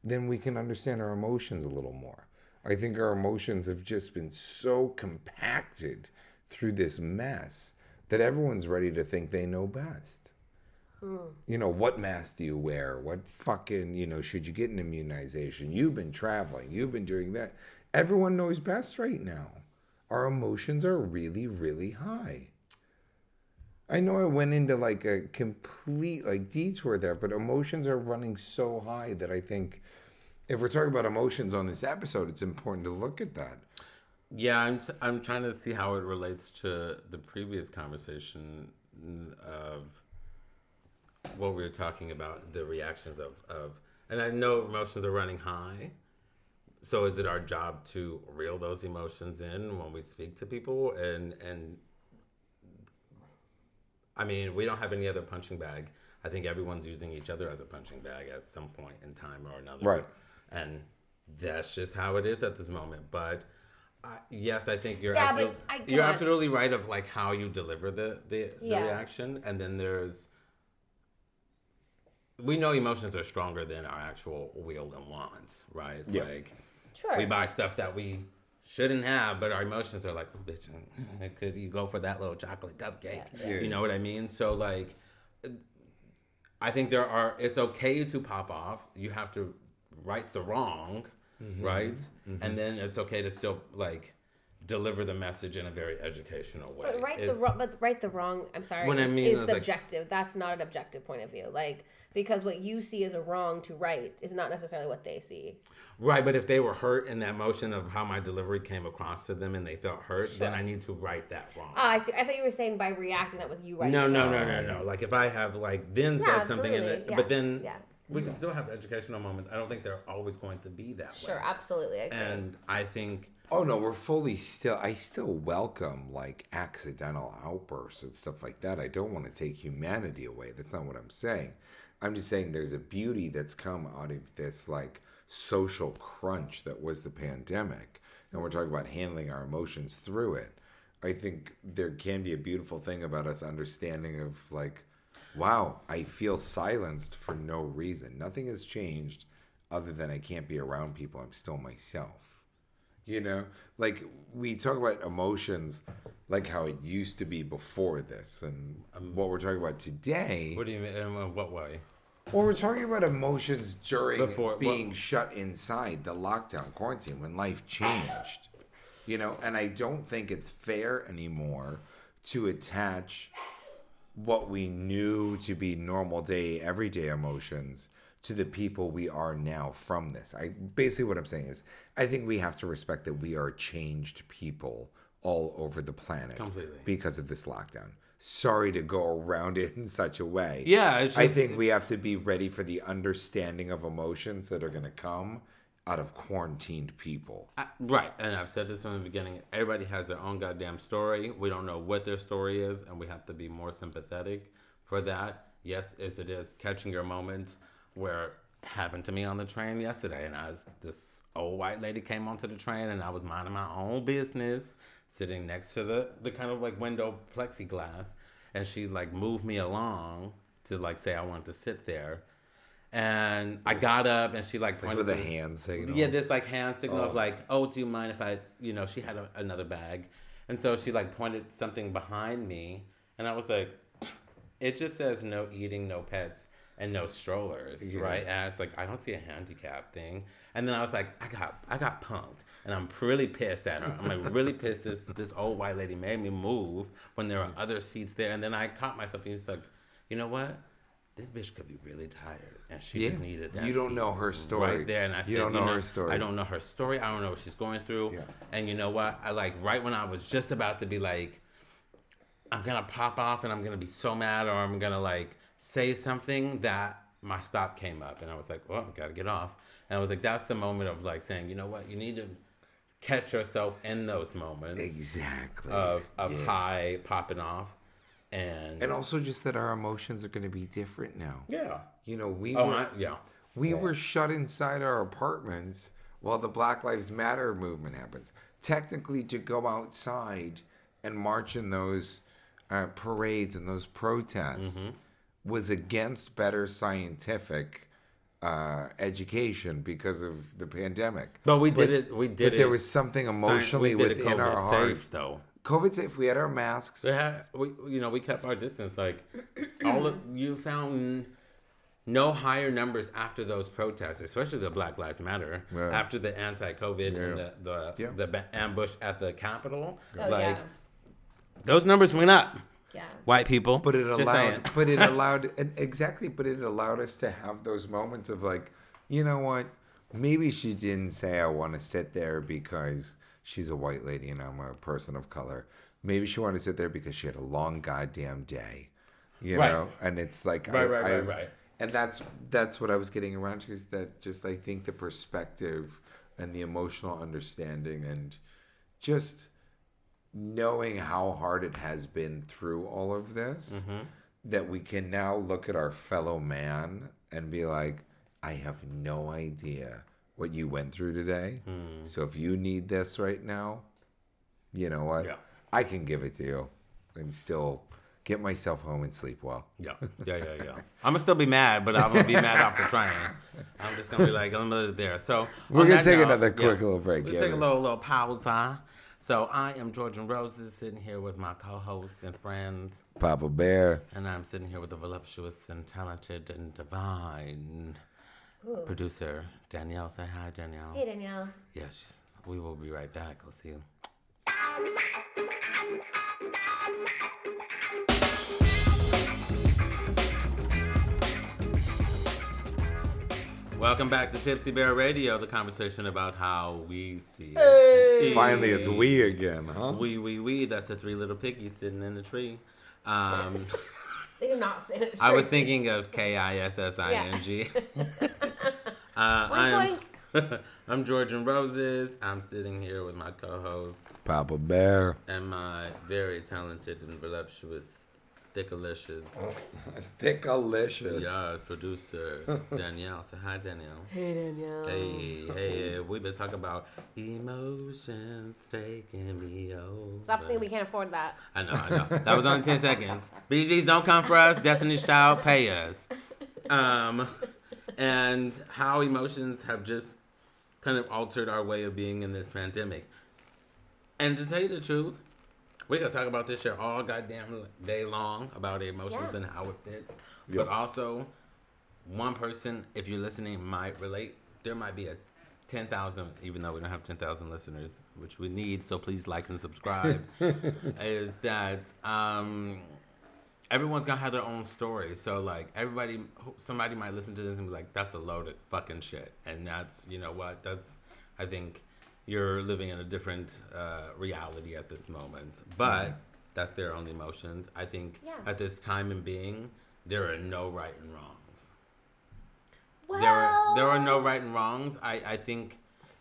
S2: then we can understand our emotions a little more. I think our emotions have just been so compacted through this mess that everyone's ready to think they know best. Hmm. You know, what mask do you wear? What fucking, you know, should you get an immunization? You've been traveling, you've been doing that. Everyone knows best right now. Our emotions are really, really high. I know I went into like a complete like detour there, but emotions are running so high that I think if we're talking about emotions on this episode, it's important to look at that.
S1: Yeah, I'm I'm trying to see how it relates to the previous conversation mm, of what we were talking about, the reactions of, of and I know emotions are running high. So is it our job to reel those emotions in when we speak to people and and I mean, we don't have any other punching bag. I think everyone's using each other as a punching bag at some point in time or another.
S2: Right.
S1: And that's just how it is at this moment. But I, yes, I think you're
S3: Yeah, but
S1: absolutely,
S3: I
S1: you're
S3: cannot-
S1: absolutely right of like how you deliver the the, the
S3: Yeah.
S1: reaction, and then there's we know emotions are stronger than our actual will and wants, right?
S2: Yeah.
S1: Like
S3: Sure.
S1: we buy stuff that we shouldn't have, but our emotions are like, oh, bitch, could you go for that little chocolate cupcake?
S2: Yeah.
S1: You know what I mean? So like, I think there are. It's okay to pop off. You have to right the wrong,
S2: Mm-hmm.
S1: right? And then it's okay to still like deliver the message in a very educational way.
S3: But right the
S1: It's-
S3: wrong, but right the wrong. I'm sorry.
S1: What I
S3: is,
S1: mean
S3: is
S1: is, like-
S3: subjective. That's not an objective point of view. Like because what you see as a wrong to right is not necessarily what they see.
S1: Right, but if they were hurt in that motion of how my delivery came across to them and they felt hurt, then I need to right that wrong.
S3: Ah, I see. I thought you were saying by reacting that was you right.
S1: no, no, no, no, no. Like if I have like then
S3: Yeah,
S1: said something, and
S3: absolutely.
S1: then,
S3: Yeah,
S1: but then
S3: yeah.
S1: we can still have educational moments. I don't think they're always going to be that
S3: Sure,
S1: way.
S3: absolutely. I agree.
S1: And I think
S2: Oh no, we're fully still. I still welcome like accidental outbursts and stuff like that. I don't want to take humanity away. That's not what I'm saying. I'm just saying there's a beauty that's come out of this like social crunch that was the pandemic, and we're talking about handling our emotions through it. I think there can be a beautiful thing about us understanding of like, wow, I feel silenced for no reason. Nothing has changed other than I can't be around people. I'm still myself. You know, like we talk about emotions, like how it used to be before this, and um, what we're talking about today.
S1: what do you mean? In what way?
S2: Well, we're talking about emotions during
S1: Before-
S2: being
S1: what-
S2: shut inside the lockdown quarantine when life changed. You know, and I don't think it's fair anymore to attach what we knew to be normal day, everyday emotions to the people we are now from this. I basically what I'm saying is I think we have to respect that we are changed people all over the planet
S1: Completely.
S2: because of this lockdown. Sorry to go around it in such a way.
S1: Yeah, it's
S2: I think we have to be ready for the understanding of emotions that are going to come out of quarantined people.
S1: I, right, and I've said this from the beginning. Everybody has their own goddamn story. We don't know what their story is, and we have to be more sympathetic for that. Yes, as it is catching your moment where it happened to me on the train yesterday, and I was this old white lady came onto the train, and I was minding my own business, sitting next to the the kind of like window plexiglass, and she like moved me along to like say I wanted to sit there. And I got up and she like pointed
S2: with a hand signal.
S1: Yeah, this like hand signal
S2: Oh.
S1: of like, oh, do you mind if I, you know, she had a, another bag, and so she like pointed something behind me, and I was like, it just says no eating, no pets, and no strollers,
S2: Yeah.
S1: right? And it's like I don't see a handicap thing, and then I was like, I got, I got punked, and I'm really pissed at her. I'm like really pissed. This this old white lady made me move when there were mm. other seats there, and then I caught myself and was like, you know what? This bitch could be really tired, and she
S2: Yeah.
S1: just needed that.
S2: You don't know her story.
S1: right there, and I
S2: You
S1: said,
S2: don't know
S1: know
S2: her story.
S1: I don't know her story. I don't know what she's going through.
S2: Yeah.
S1: And you know what? I like right when I was just about to be like, I'm gonna pop off and I'm gonna be so mad or I'm gonna like say something that my stop came up and I was like, well, I gotta get off. And I was like, that's the moment of like saying, you know what? You need to catch yourself in those moments
S2: Exactly.
S1: of of
S2: Yeah.
S1: high popping off, and
S2: and also just that our emotions are going to be different now.
S1: yeah.
S2: You know, we
S1: Oh
S2: were
S1: yeah.
S2: we were shut inside our apartments while the Black Lives Matter movement happens. Technically, to go outside and march in those uh, parades and those protests
S1: Mm-hmm.
S2: Was against better scientific uh, education because of the pandemic.
S1: But we did it. We did it.
S2: But
S1: it.
S2: there was something emotionally
S1: we
S2: within our
S1: COVID
S2: hearts.
S1: safe, though.
S2: COVID safe. We had our masks.
S1: They had, we, you know, we kept our distance. Like, all of you found no higher numbers after those protests, especially the Black Lives Matter,
S2: Yeah.
S1: after the anti-COVID and the the,
S2: Yeah.
S1: the ambush at the Capitol.
S3: Oh,
S1: like,
S3: yeah.
S1: those numbers went up.
S3: Yeah.
S1: White people,
S2: But it allowed, but it allowed, and exactly, but it allowed us to have those moments of like, you know what? Maybe she didn't say I want to sit there because she's a white lady and I'm a person of color. Maybe she wanted to sit there because she had a long goddamn day. you
S1: Right.
S2: know, and it's like
S1: Right,
S2: I,
S1: right,
S2: I-
S1: right, right.
S2: and that's that's what I was getting around to is that just I think the perspective and the emotional understanding and just knowing how hard it has been through all of this
S1: Mm-hmm.
S2: that we can now look at our fellow man and be like I have no idea what you went through today. So if you need this right now, you know what?
S1: Yeah.
S2: I can give it to you and still get myself home and sleep well.
S1: Yeah, yeah, yeah, yeah. I'm gonna still be mad, but I'm gonna be mad after trying. I'm just gonna be like, I'm gonna there. So
S2: We're gonna take
S1: note,
S2: another quick little break,
S1: We'll
S2: yeah,
S1: take a little little pause, huh? So I am George N Roses, sitting here with my co-host and friend,
S2: Papa Bear.
S1: and I'm sitting here with the voluptuous and talented and divine producer Danielle. Say hi, Danielle.
S3: Hey, Danielle.
S1: Yes, we will be right back. I'll see you. Welcome back to Tipsy Bear Radio, the conversation about how we see it.
S2: Finally, it's we again, huh?
S1: We, we, we. That's the three little piggies sitting in the tree. Um,
S3: They do not say it.
S1: I was thinking of K I S S I N G. Uh, I'm, I'm George N Roses. I'm sitting here with my co-host
S2: Papa Bear.
S1: and my very talented and voluptuous, thickalicious,
S2: Thickalicious.
S1: yes, producer Danielle. Say hi, Danielle.
S3: Hey, Danielle.
S1: Hey, hey, we've been talking about emotions taking me over.
S3: Stop saying we can't afford that.
S1: I know, I know. That was only 10 seconds. Bee Gees don't come for us. Destiny shall pay us. Um, and how emotions have just kind of altered our way of being in this pandemic. And to tell you the truth, we could talk about this shit all goddamn day long about emotions
S3: Yeah.
S1: and how it fits.
S2: Yep.
S1: But also, one person, if you're listening, might relate. There might be a 10,000, even though we don't have 10,000 listeners, which we need, so please like and subscribe, is that um, everyone's gonna have their own story. So, like, everybody, somebody might listen to this and be like, that's a load of fucking shit. And that's, you know what, that's, I think you're living in a different uh, reality at this moment. But that's their own emotions. I think
S3: Yeah.
S1: at this time and being, there are no right and wrongs
S3: Well,
S1: there are there are no right and wrongs. I, I think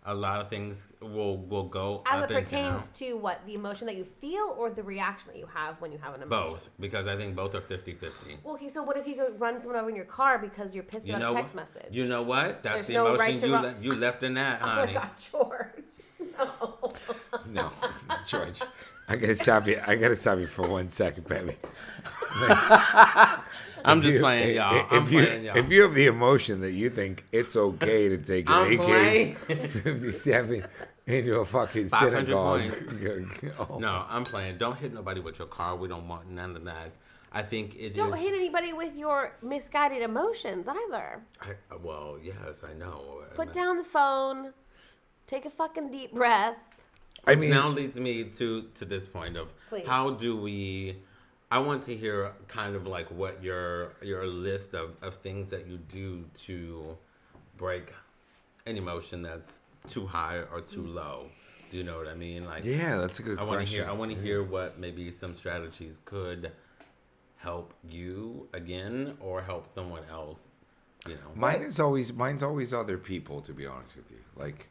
S1: a lot of things will will go
S3: As it pertains to what? The emotion that you feel or the reaction that you have when you have an emotion?
S1: Both, because I think both are 50-50.
S3: Well, okay, so what if you go run someone over in your car because you're pissed
S1: You
S3: about a
S1: what?
S3: text message?
S1: You know what? That's
S3: There's
S1: the
S3: no
S1: emotion
S3: right
S1: you le- you left in that,
S3: Oh my
S1: honey.
S3: god, George. No.
S2: No, George. I gotta stop you. I gotta stop you for one second, baby.
S1: I'm just
S2: you-
S1: playing,
S2: if-
S1: y'all.
S2: If
S1: I'm
S2: you
S1: playing, y'all.
S2: if you have the emotion that you think it's okay to take an
S1: I'm
S2: AK
S1: playing.
S2: 57 into a fucking
S1: 500
S2: synagogue,
S1: points.
S2: oh,
S1: no, I'm playing. Don't hit nobody with your car. We don't want none of that. I think it
S3: Don't
S1: is-
S3: hit anybody with your misguided emotions either.
S1: I, well, yes, I know.
S3: Put down the phone. Take a fucking deep breath.
S2: I
S1: Which
S2: mean,
S1: now leads me to to this point of
S3: Please.
S1: how do we I want to hear kind of like what your your list of, of things that you do to break an emotion that's too high or too mm. low. Do you know what I mean? Like
S2: yeah, that's a good
S1: I want to hear I want to hear what maybe some strategies could help you again or help someone else, you know.
S2: Mine is always mine's always other people. To be honest with you, like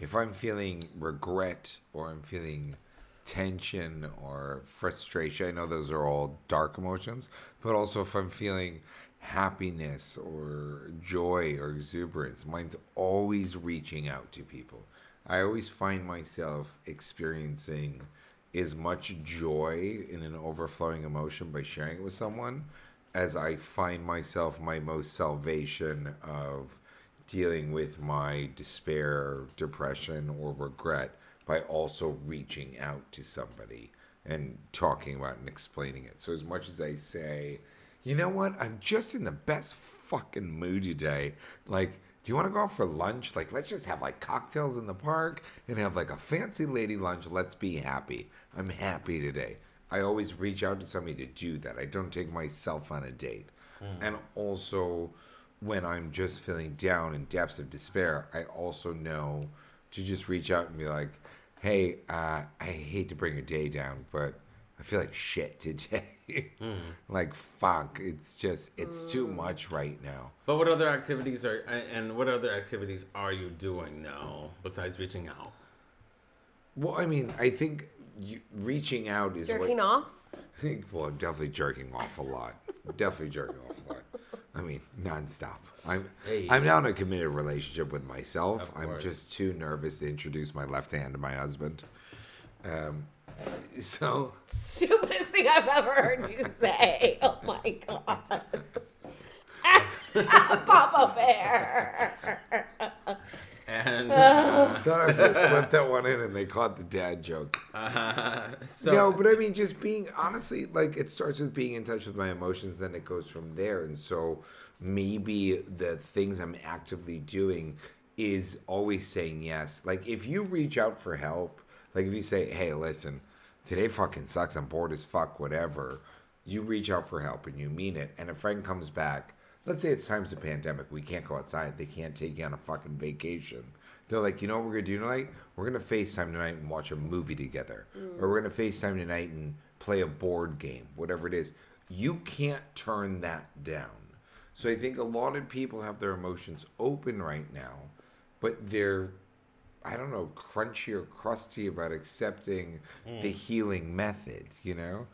S2: if I'm feeling regret or I'm feeling tension or frustration, I know those are all dark emotions, but also if I'm feeling happiness or joy or exuberance, mine's always reaching out to people. I always find myself experiencing as much joy in an overflowing emotion by sharing it with someone as I find myself my most salvation of dealing with my despair, depression, or regret by also reaching out to somebody and talking about and explaining it. So, as much as I say, you know what, I'm just in the best fucking mood today, like, do you want to go out for lunch? Like, let's just have like cocktails in the park and have like a fancy lady lunch. Let's be happy. I'm happy today. I always reach out to somebody to do that. I don't take myself on a date. Mm. And also, when I'm just feeling down in depths of despair, I also know to just reach out and be like, hey, uh, I hate to bring your day down, but I feel like shit today.
S1: Hmm.
S2: like fuck, it's just it's too much right now.
S1: But what other activities are and what other activities are you doing now besides reaching out?
S2: Well, I mean, I think you, reaching out is
S3: Jerking
S2: what,
S3: off.
S2: I think. Well, I'm definitely jerking off a lot. definitely jerking off a lot. I mean, nonstop. I'm
S1: Hey.
S2: I'm now in a committed relationship with myself. I'm just too nervous to introduce my left hand to my husband. Um, so
S3: Stupidest thing I've ever heard you say. Oh my god. Papa Bear.
S1: And
S2: thought I was gonna slip that one in, and they caught the dad joke.
S1: uh, so
S2: no, but I mean, just being honestly, like it starts with being in touch with my emotions, then it goes from there. And so maybe the things I'm actively doing is always saying yes. Like if you reach out for help, like if you say, "Hey, listen, today fucking sucks. I'm bored as fuck. Whatever." You reach out for help and you mean it, and a friend comes back. Let's say it's times of pandemic. We can't go outside. They can't take you on a fucking vacation. They're like, you know what we're gonna do tonight? We're gonna FaceTime tonight and watch a movie together. Mm. Or we're gonna FaceTime tonight and play a board game, whatever it is. You can't turn that down. So I think a lot of people have their emotions open right now, but they're I don't know, crunchy or crusty about accepting hmm. the healing method, you know?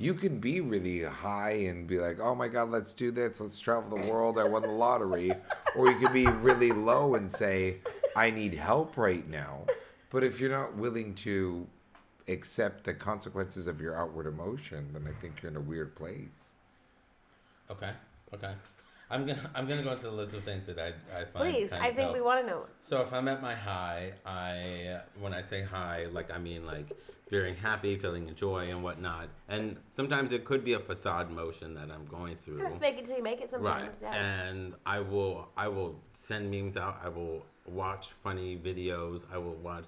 S2: You can be really high and be like, oh my God, let's do this. Let's travel the world. I won the lottery. or you can be really low and say, I need help right now. But if you're not willing to accept the consequences of your outward emotion, then I think you're in a weird place.
S1: okay, okay. I'm gonna I'm gonna go into the list of things that I I find.
S3: Please,
S1: kind
S3: I
S1: of
S3: think
S1: help.
S3: we want to know.
S1: So if I'm at my high, I when I say high, like I mean like feeling happy, feeling joy and whatnot. And sometimes it could be a facade motion that I'm going through.
S3: Gotta fake it till you make it sometimes.
S1: Right.
S3: Yeah.
S1: And I will I will send memes out. I will watch funny videos. I will watch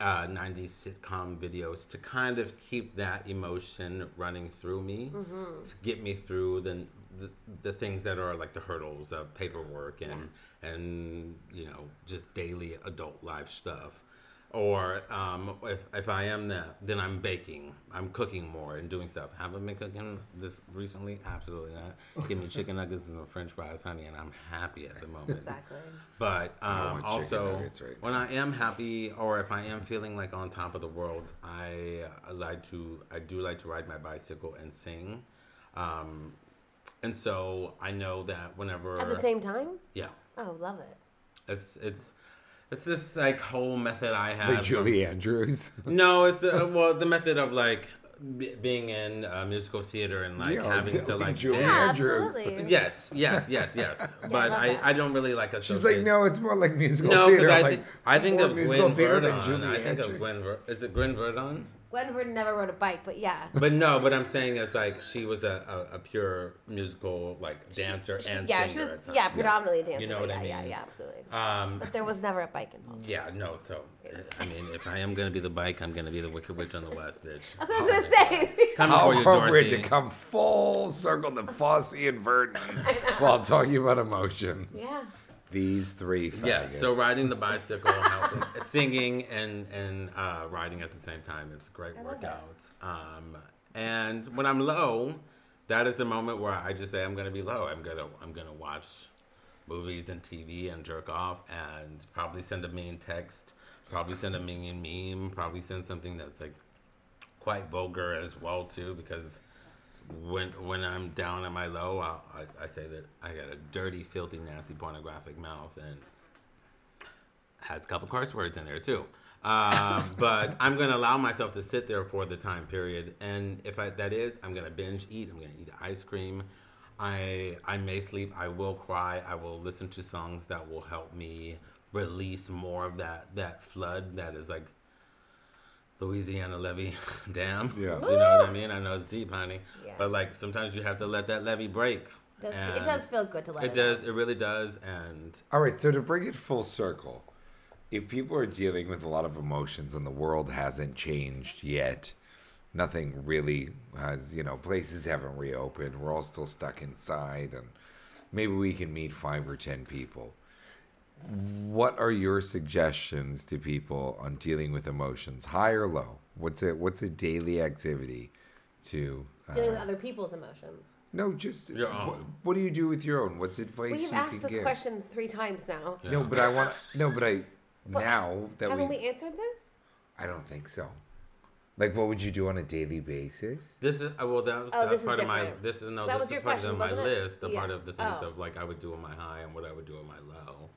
S1: uh, 90s sitcom videos to kind of keep that emotion running through me
S3: Mm-hmm.
S1: to get me through the, the the things that are like the hurdles of paperwork and and you know just daily adult life stuff or um, if, if I am that, then I'm baking. I'm cooking more and doing stuff. Haven't been cooking this recently? Absolutely not. Give me chicken nuggets and some French fries, honey, and I'm happy at the moment.
S3: exactly.
S1: But um, also,
S2: right
S1: when I am happy or if I am feeling like on top of the world, I, I like to I do like to ride my bicycle and sing. Um, and so I know that whenever
S3: At the same time.
S1: yeah,
S3: Oh, love it.
S1: it's it's it's this like whole method I have.
S2: Like
S1: of-
S2: Julie Andrews.
S1: no, it's the, well the method of like b- being in uh, musical theater and like
S2: Yeah,
S1: having to
S2: exactly,
S1: like
S2: Julie
S1: dance.
S2: Andrews.
S3: absolutely.
S1: Yes, yes, yes, yes. but
S3: love
S1: I. I don't really like
S2: a
S1: show.
S2: She's like, no, it's more like musical
S1: No,
S2: theater.
S1: No, because I,
S2: I'm
S1: think
S2: like,
S1: I think of
S2: musical
S1: Gwen
S2: theater than
S1: Verdon.
S2: Julie
S1: I think of Gwen. Ver- is it Gwen Verdon?
S3: Gwen Verdon never rode a bike, but yeah.
S1: But no, what I'm saying is like she was a, a, a pure musical like dancer
S3: She-
S1: and
S3: yeah,
S1: singer.
S3: she was
S1: at
S3: yeah predominantly a dancer.
S1: You know what I
S3: yeah, yeah,
S1: mean?
S3: yeah, absolutely.
S1: Um,
S3: But there was never a bike involved.
S1: yeah, no. So I mean, if I am gonna be the bike, I'm gonna be the Wicked Witch on the West, bitch.
S3: That's what I was gonna say.
S1: Come
S2: How
S1: you,
S2: appropriate to come full circle to Fosse and Verdon while talking about emotions.
S3: yeah.
S2: These three faggots.
S1: Yeah, so riding the bicycle, helping, singing, and and uh, riding at the same time. It's a great
S3: love
S1: workout. Um, and when I'm low, that is the moment where I just say I'm gonna be low. I'm gonna I'm gonna watch movies and TV and jerk off and probably send a mean text, probably send a mean meme, probably send something that's like quite vulgar as well too because when when I'm down at my low, I'll, I, I say that I got a dirty, filthy, nasty, pornographic mouth and has a couple curse words in there too. Um, but I'm gonna allow myself to sit there for the time period, and if I, that is, I'm gonna binge eat. I'm gonna eat ice cream. I I may sleep. I will cry. I will listen to songs that will help me release more of that that flood that is like Louisiana levee dam.
S2: Yeah.
S1: you know what I mean. I know it's deep, honey,
S3: Yeah.
S1: but like sometimes you have to let that levee break.
S3: It does,
S1: And
S3: it does feel good to let it,
S1: It does.
S3: out.
S1: It really does. And
S2: All right, so to bring it full circle, if people are dealing with a lot of emotions and the world hasn't changed yet, nothing really has, you know, places haven't reopened, we're all still stuck inside, and maybe we can meet five or ten people. What are your suggestions to people on dealing with emotions, high or low? What's a what's a daily activity to uh,
S3: Dealing with other people's emotions.
S2: no just
S1: Your
S2: what,
S1: own.
S2: what do you do with your own? What's advice
S3: We've
S2: you
S3: asked
S2: could
S3: this
S2: give?
S3: question three times now.
S2: No, but I want no, but I now that
S3: Haven't
S2: we
S3: we answered this?
S2: I don't think so. Like, what would you do on a daily basis?
S1: This is uh, well. That was
S3: Oh,
S1: that's
S3: this
S1: part of my. This is no.
S3: That
S1: this
S3: was
S1: is
S3: your
S1: part
S3: question,
S1: of my
S3: wasn't it?
S1: list. The
S3: Yeah.
S1: part of the things
S3: Oh.
S1: of like I would do on my high and what I would do on my low,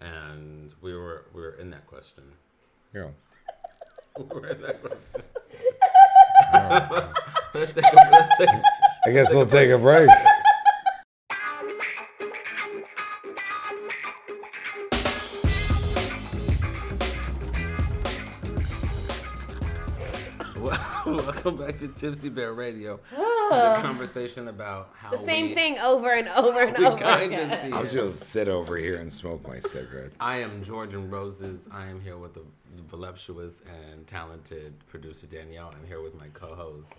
S1: and we were we were in that question.
S2: Yeah.
S1: We were in that question. let's take a, let's take.
S2: I guess we'll take a break.
S1: Welcome back to Tipsy Bear Radio. The conversation about how
S3: The same
S1: we-
S3: thing over and over and over again.
S2: I'll
S1: it.
S2: just sit over here and smoke my cigarettes.
S1: I am George N Roses. I am here with the voluptuous and talented producer Danielle. I'm here with my co-host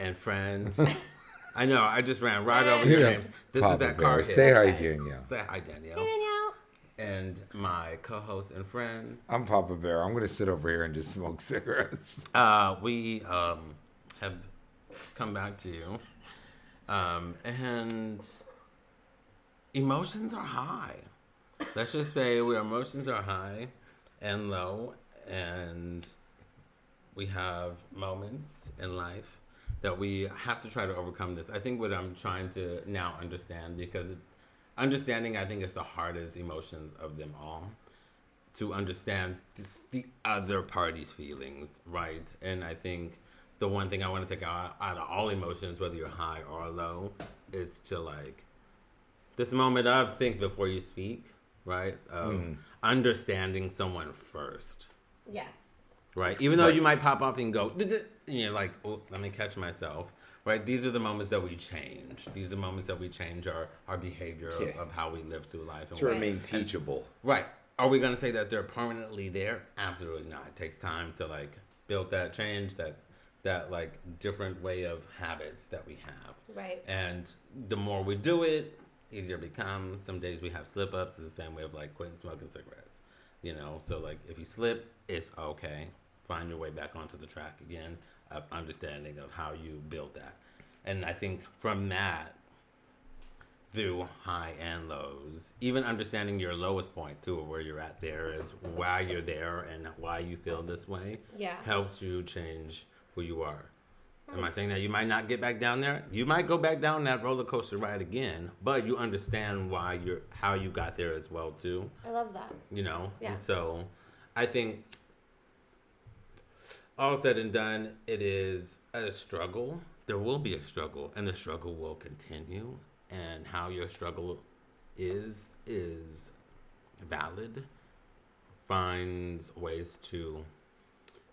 S1: and friend. I know. I just ran right over your
S2: Yeah.
S1: names. This
S2: Papa
S1: is that car hit.
S2: Say hi,
S3: Okay.
S2: Danielle.
S1: Say hi, Danielle.
S3: Hey, Danielle.
S1: And my co-host and friend.
S2: I'm Papa Bear. I'm gonna sit over here and just smoke cigarettes.
S1: Uh, we um, have come back to you, um, and emotions are high. Let's just say our emotions are high and low, and we have moments in life that we have to try to overcome this. I think what I'm trying to now understand because understanding, I think, is the hardest emotions of them all to understand this, the other party's feelings, right? And I think the one thing I want to take out, out of all emotions, whether you're high or low, is to like this moment of think before you speak, right? Of mm-hmm. understanding someone first,
S3: Yeah.
S1: right? Even though you might pop up and go, "Duh, duh," and you're like, oh, let me catch myself. Right, these are the moments that we change. These are moments that we change our, our behavior of,
S2: Yeah.
S1: of how we live through life. And
S2: To
S1: what-
S2: remain teachable.
S1: Right. Are we going to say that they're permanently there? Absolutely not. It takes time to like build that change, that that like different way of habits that we have.
S3: Right.
S1: And the more we do it, easier it becomes. Some days we have slip ups. It's the same way of like quitting smoking cigarettes. You know, so like if you slip, it's okay. Find your way back onto the track again of understanding of how you build that. And I think from that, through high and lows, even understanding your lowest point too, of where you're at there is why you're there and why you feel this way,
S3: Yeah.
S1: helps you change who you are. Am I saying that you might not get back down there? You might go back down that roller coaster ride again, but you understand why you're how you got there as well too.
S3: I love that.
S1: You know,
S3: Yeah.
S1: and so I think all said and done, it is a struggle. There will be a struggle, and the struggle will continue. And how your struggle is is valid. Finds ways to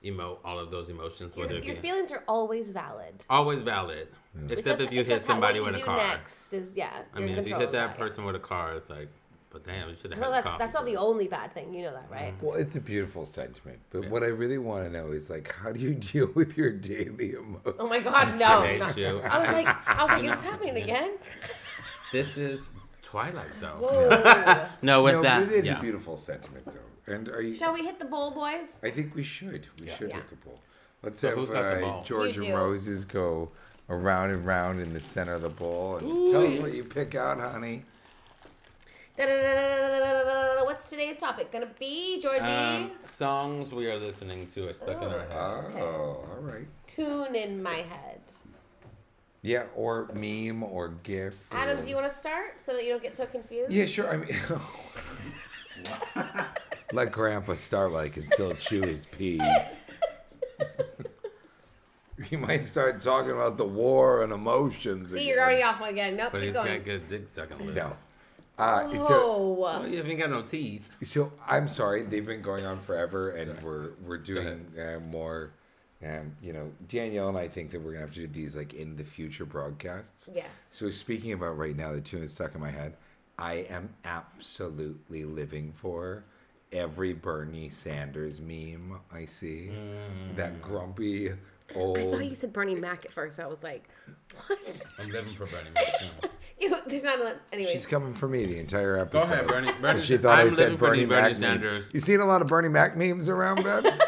S1: emote all of those emotions,
S3: Your,
S1: whether it
S3: your feelings are always valid.
S1: always valid,
S3: It's
S1: except
S3: just-
S1: if you hit
S3: just how-
S1: somebody
S3: what
S1: with
S3: you
S1: a car.
S3: Next is yeah.
S1: I mean, if you hit
S3: of
S1: that
S3: yeah.
S1: person with a car, it's like, but damn, you should have
S3: No,
S1: had
S3: that's
S1: coffee
S3: that's not the only bad thing. You know that, right? Mm-hmm.
S2: Well, it's a beautiful sentiment, but
S1: Yeah.
S2: what I really want to know is like, how do you deal with your daily emotions?
S3: Oh my God, no!
S1: I hate
S3: no.
S1: you.
S3: I was like, I was like, is this happening
S1: Yeah.
S3: again?
S1: This is Twilight Zone. No, with
S2: no,
S1: that,
S2: but it is
S1: yeah.
S2: a beautiful sentiment, though. And are you?
S3: Shall we hit the bowl, boys?
S2: I think we should. We should
S3: Yeah.
S2: hit the bowl. Let's
S1: So
S2: have
S1: who's got the
S2: uh. George and. Roses go around and round in the center of the bowl and tell us what you pick out, honey.
S3: What's today's topic gonna be, Georgie?
S1: Um, songs we are listening to are stuck in our head.
S2: Oh, all right.
S3: Tune in my head.
S2: Yeah, or meme or GIF.
S3: Adam,
S2: or-
S3: do you want to start so that you don't get so confused?
S2: Yeah, sure. I mean, let Grandpa start while he still chew his peas. he might start talking about the war and emotions.
S3: See,
S2: again.
S3: you're already off again. Nope,
S1: But
S3: keep
S1: he's got
S3: going.
S1: good dick sucking lips.
S2: No. Uh, so,
S3: Oh,
S1: Well, you haven't got no teeth.
S2: so I'm sorry. They've been going on forever, and
S1: Okay.
S2: we're we're doing uh, more. Um, you know, Danielle and I think that we're gonna have to do these like in the future broadcasts.
S3: yes.
S2: So speaking about right now, the tune that's stuck in my head. I am absolutely living for every Bernie Sanders meme I see. That mm. grumpy old.
S3: I thought you said Bernie Mac at first. I was like, what?
S1: I'm living for Bernie Mac. no.
S3: you, there's not a anyway.
S2: She's coming for me the entire episode.
S1: ahead, Bernie- Bernie-
S2: she thought
S1: I'm
S2: I said
S1: living
S2: Bernie
S1: the Bernie
S2: Mac
S1: Sanders.
S2: memes. You seen a lot of Bernie Mac memes around, Babs?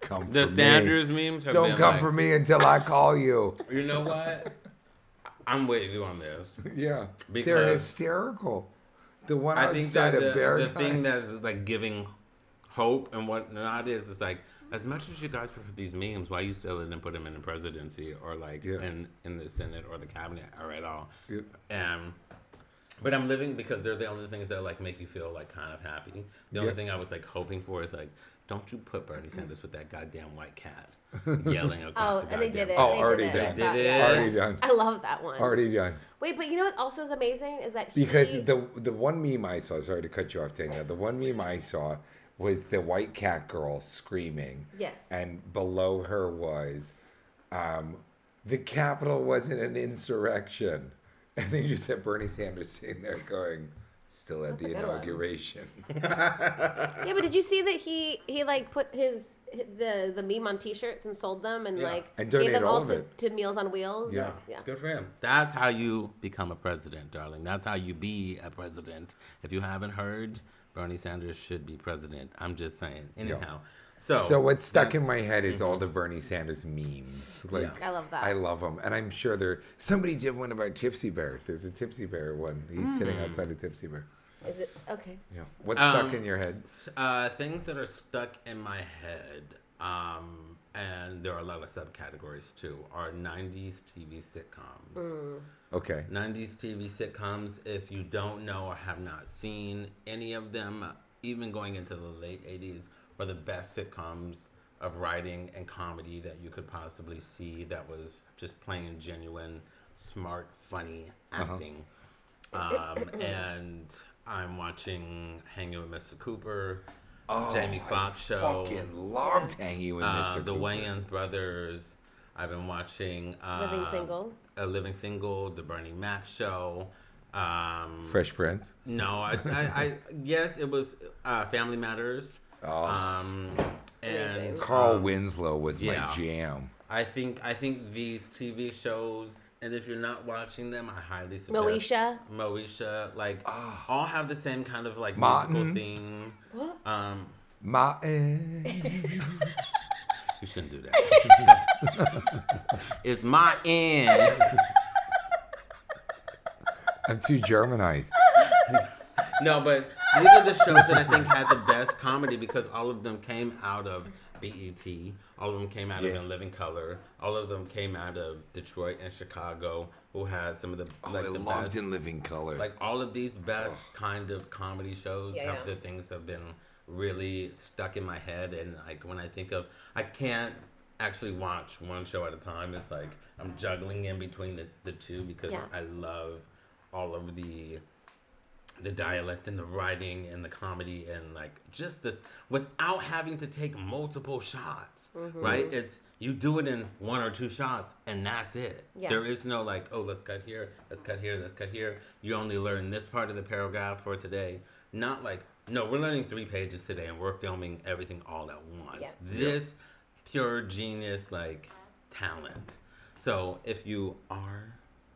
S2: come
S1: The
S2: for
S1: Sanders
S2: me.
S1: memes have
S2: Don't
S1: been
S2: come
S1: like,
S2: for me until I call you.
S1: You know what? I'm with you on this.
S2: Yeah, they're hysterical. The one
S1: I think that
S2: of
S1: the, the thing that's like giving hope and whatnot is is like as much as you guys put these memes, why you still didn't put them in the presidency or like
S2: Yeah.
S1: in in the Senate or the cabinet or at all?
S2: Yeah.
S1: Um, but I'm living because they're the only things that like make you feel like kind of happy. The only
S2: Yeah.
S1: thing I was like hoping for is like, don't you put Bernie Sanders with that goddamn white cat yelling across
S3: Oh,
S1: the
S3: and they did it.
S2: Oh,
S3: they
S2: already
S3: did it.
S2: done.
S3: I
S1: They did it.
S2: already done.
S3: I love that one.
S2: Already done.
S3: Wait, but you know what also is amazing is that he,
S2: Because the the one meme I saw, sorry to cut you off, Daniel. The one meme I saw was the white cat girl screaming.
S3: Yes.
S2: And below her was, um, the Capitol wasn't an insurrection. And then you just had Bernie Sanders sitting there going, still at
S3: That's
S2: the inauguration.
S3: yeah, but did you see that he he like put his the the meme on T-shirts and sold them and
S1: Yeah.
S3: like
S2: And
S3: gave them
S2: all
S3: all to, to Meals on Wheels?
S2: Yeah.
S3: yeah.
S1: Good for him. That's how you become a president, darling. That's how you be a president. If you haven't heard, Bernie Sanders should be president. I'm just saying. Anyhow, so
S2: So what's stuck in my head is all the Bernie Sanders memes. Like
S1: Yeah.
S3: I love that.
S2: I love them, and I'm sure there. Somebody did one about Tipsy Bear. There's a Tipsy Bear one. He's sitting
S1: Hmm.
S2: outside of Tipsy Bear.
S3: Is it okay?
S2: Yeah. What's stuck
S1: Um,
S2: in your head?
S1: Uh, things that are stuck in my head, um, and there are a lot of subcategories too, are 90s TV sitcoms.
S2: Okay.
S1: 90s TV sitcoms, if you don't know or have not seen any of them, even going into the late 80s, were the best sitcoms of writing and comedy that you could possibly see that was just plain genuine, smart, funny acting. Um, and I'm watching Hanging with Mr. Cooper, Jamie Foxx show.
S2: Fucking loved hanging with
S1: Uh,
S2: Mr.
S1: the
S2: Cooper.
S1: Wayans brothers. I've been watching uh,
S3: Living Single.
S1: A Living Single, The Bernie Mac Show. Um,
S2: Fresh Prince.
S1: no, I, I, I yes, it was uh, Family Matters.
S2: Oh.
S1: Um, and
S2: Carl
S1: um,
S2: Winslow was
S1: yeah.
S2: my jam.
S1: I think I think these TV shows, and if you're not watching them, I highly suggest
S3: Moesha.
S1: Moesha, like
S2: Ah.
S1: all have the same kind of like
S2: Martin.
S1: musical theme. What? Um,
S2: Martin.
S1: You shouldn't do that. it's my end.
S2: I'm too Germanized.
S1: No, but these are the shows that I think had the best comedy because all of them came out of BET. All of them came out
S2: Yeah.
S1: of In Living Color. All of them came out of Detroit and Chicago, who had some of the
S2: Oh,
S1: like
S2: I
S1: the
S2: loved
S1: best.
S2: In Living Color.
S1: Like all of these best kind of comedy shows
S3: Yeah,
S1: have
S3: yeah.
S1: the things have been really stuck in my head and like when I think of I can't actually watch one show at a time. It's like I'm juggling in between the, the two because
S3: Yeah.
S1: I love all of the the dialect and the writing and the comedy and like just this without having to take multiple shots
S3: Mm-hmm.
S1: right it's you do it in one or two shots and that's it
S3: Yeah.
S1: there is no like oh let's cut here let's cut here let's cut here you only learn this part of the paragraph for today not like no we're learning three pages today and we're filming everything all at once
S3: Yeah.
S1: this pure genius like talent so if you are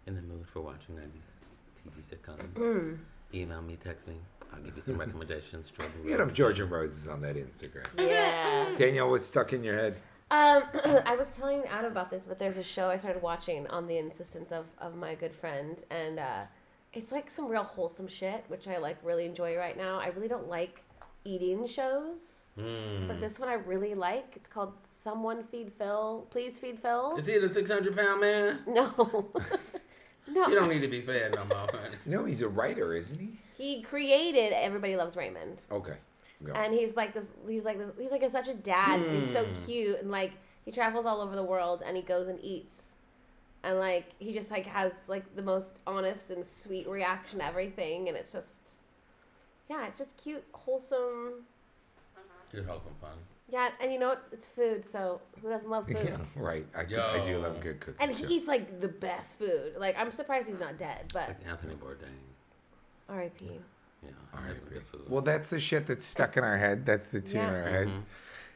S1: in the mood for watching 90s tv sitcoms
S3: Mm.
S1: Email me text me i'll give you some recommendations Jordan
S2: Get
S1: Rose.
S2: up George N Roses on that Instagram.
S3: Yeah.
S2: Danielle, what's stuck in your head?
S3: Um, I was telling Adam about this, but there's a show I started watching on the insistence of, of my good friend, and uh, it's like some real wholesome shit, which I like really enjoy right now. I really don't like eating shows,
S1: Mm.
S3: but this one I really like. It's called Someone Feed Phil. Please feed Phil.
S1: is he the 600 pound man
S3: No, no.
S1: you don't need to be fed no more honey.
S2: No, he's a writer, isn't he?
S3: He created Everybody Loves Raymond.
S2: Okay. Go.
S3: and he's like this he's like this he's like a, such a dad and he's so
S1: Hmm.
S3: cute and like he travels all over the world and he goes and eats and like he just like has like the most honest and sweet reaction to everything and it's just yeah it's just cute wholesome
S1: Good wholesome fun.
S3: Yeah and you know what it's food so who doesn't love food
S2: yeah, right. I, could- I do
S1: Yo.
S2: love good cooking.
S3: and
S2: too.
S3: he's like the best food like i'm surprised he's not dead but
S1: Like Anthony Bourdain.
S3: rip
S1: Yeah,
S2: All
S1: that's
S2: right,
S1: good food.
S2: Well, that's the shit that's stuck in our head. That's the tune in
S3: Yeah.
S2: our head.
S1: Mm-hmm.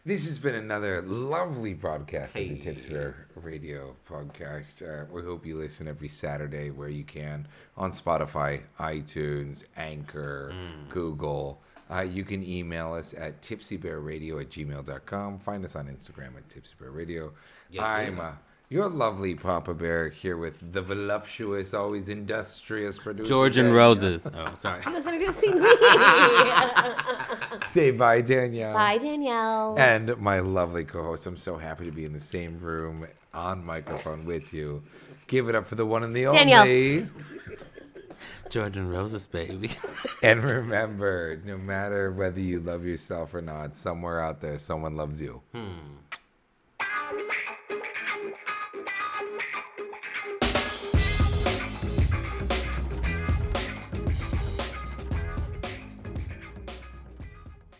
S2: This has been another lovely broadcast of the
S1: Hey.
S2: Tipsy Bear Radio podcast. Uh, we hope you listen every Saturday where you can on Spotify, iTunes, Anchor,
S1: Mm.
S2: Google. Uh, you can email us at tipsybearradio at gmail.com. Find us on Instagram at tipsybearradio.
S1: Yeah,
S2: I'm
S1: yeah.
S2: uh, your lovely Papa Bear here with the voluptuous, always industrious producer.
S1: George
S2: N
S1: Roses. Oh, sorry.
S3: He was introducing me.
S2: Say bye, Danielle.
S3: Bye, Danielle.
S2: And my lovely co-host. I'm so happy to be in the same room on microphone with you. Give it up for the one and the
S3: Danielle.
S2: only.
S1: Jordan Rose's baby.
S2: and remember, no matter whether you love yourself or not, somewhere out there, someone loves you.
S1: Hmm.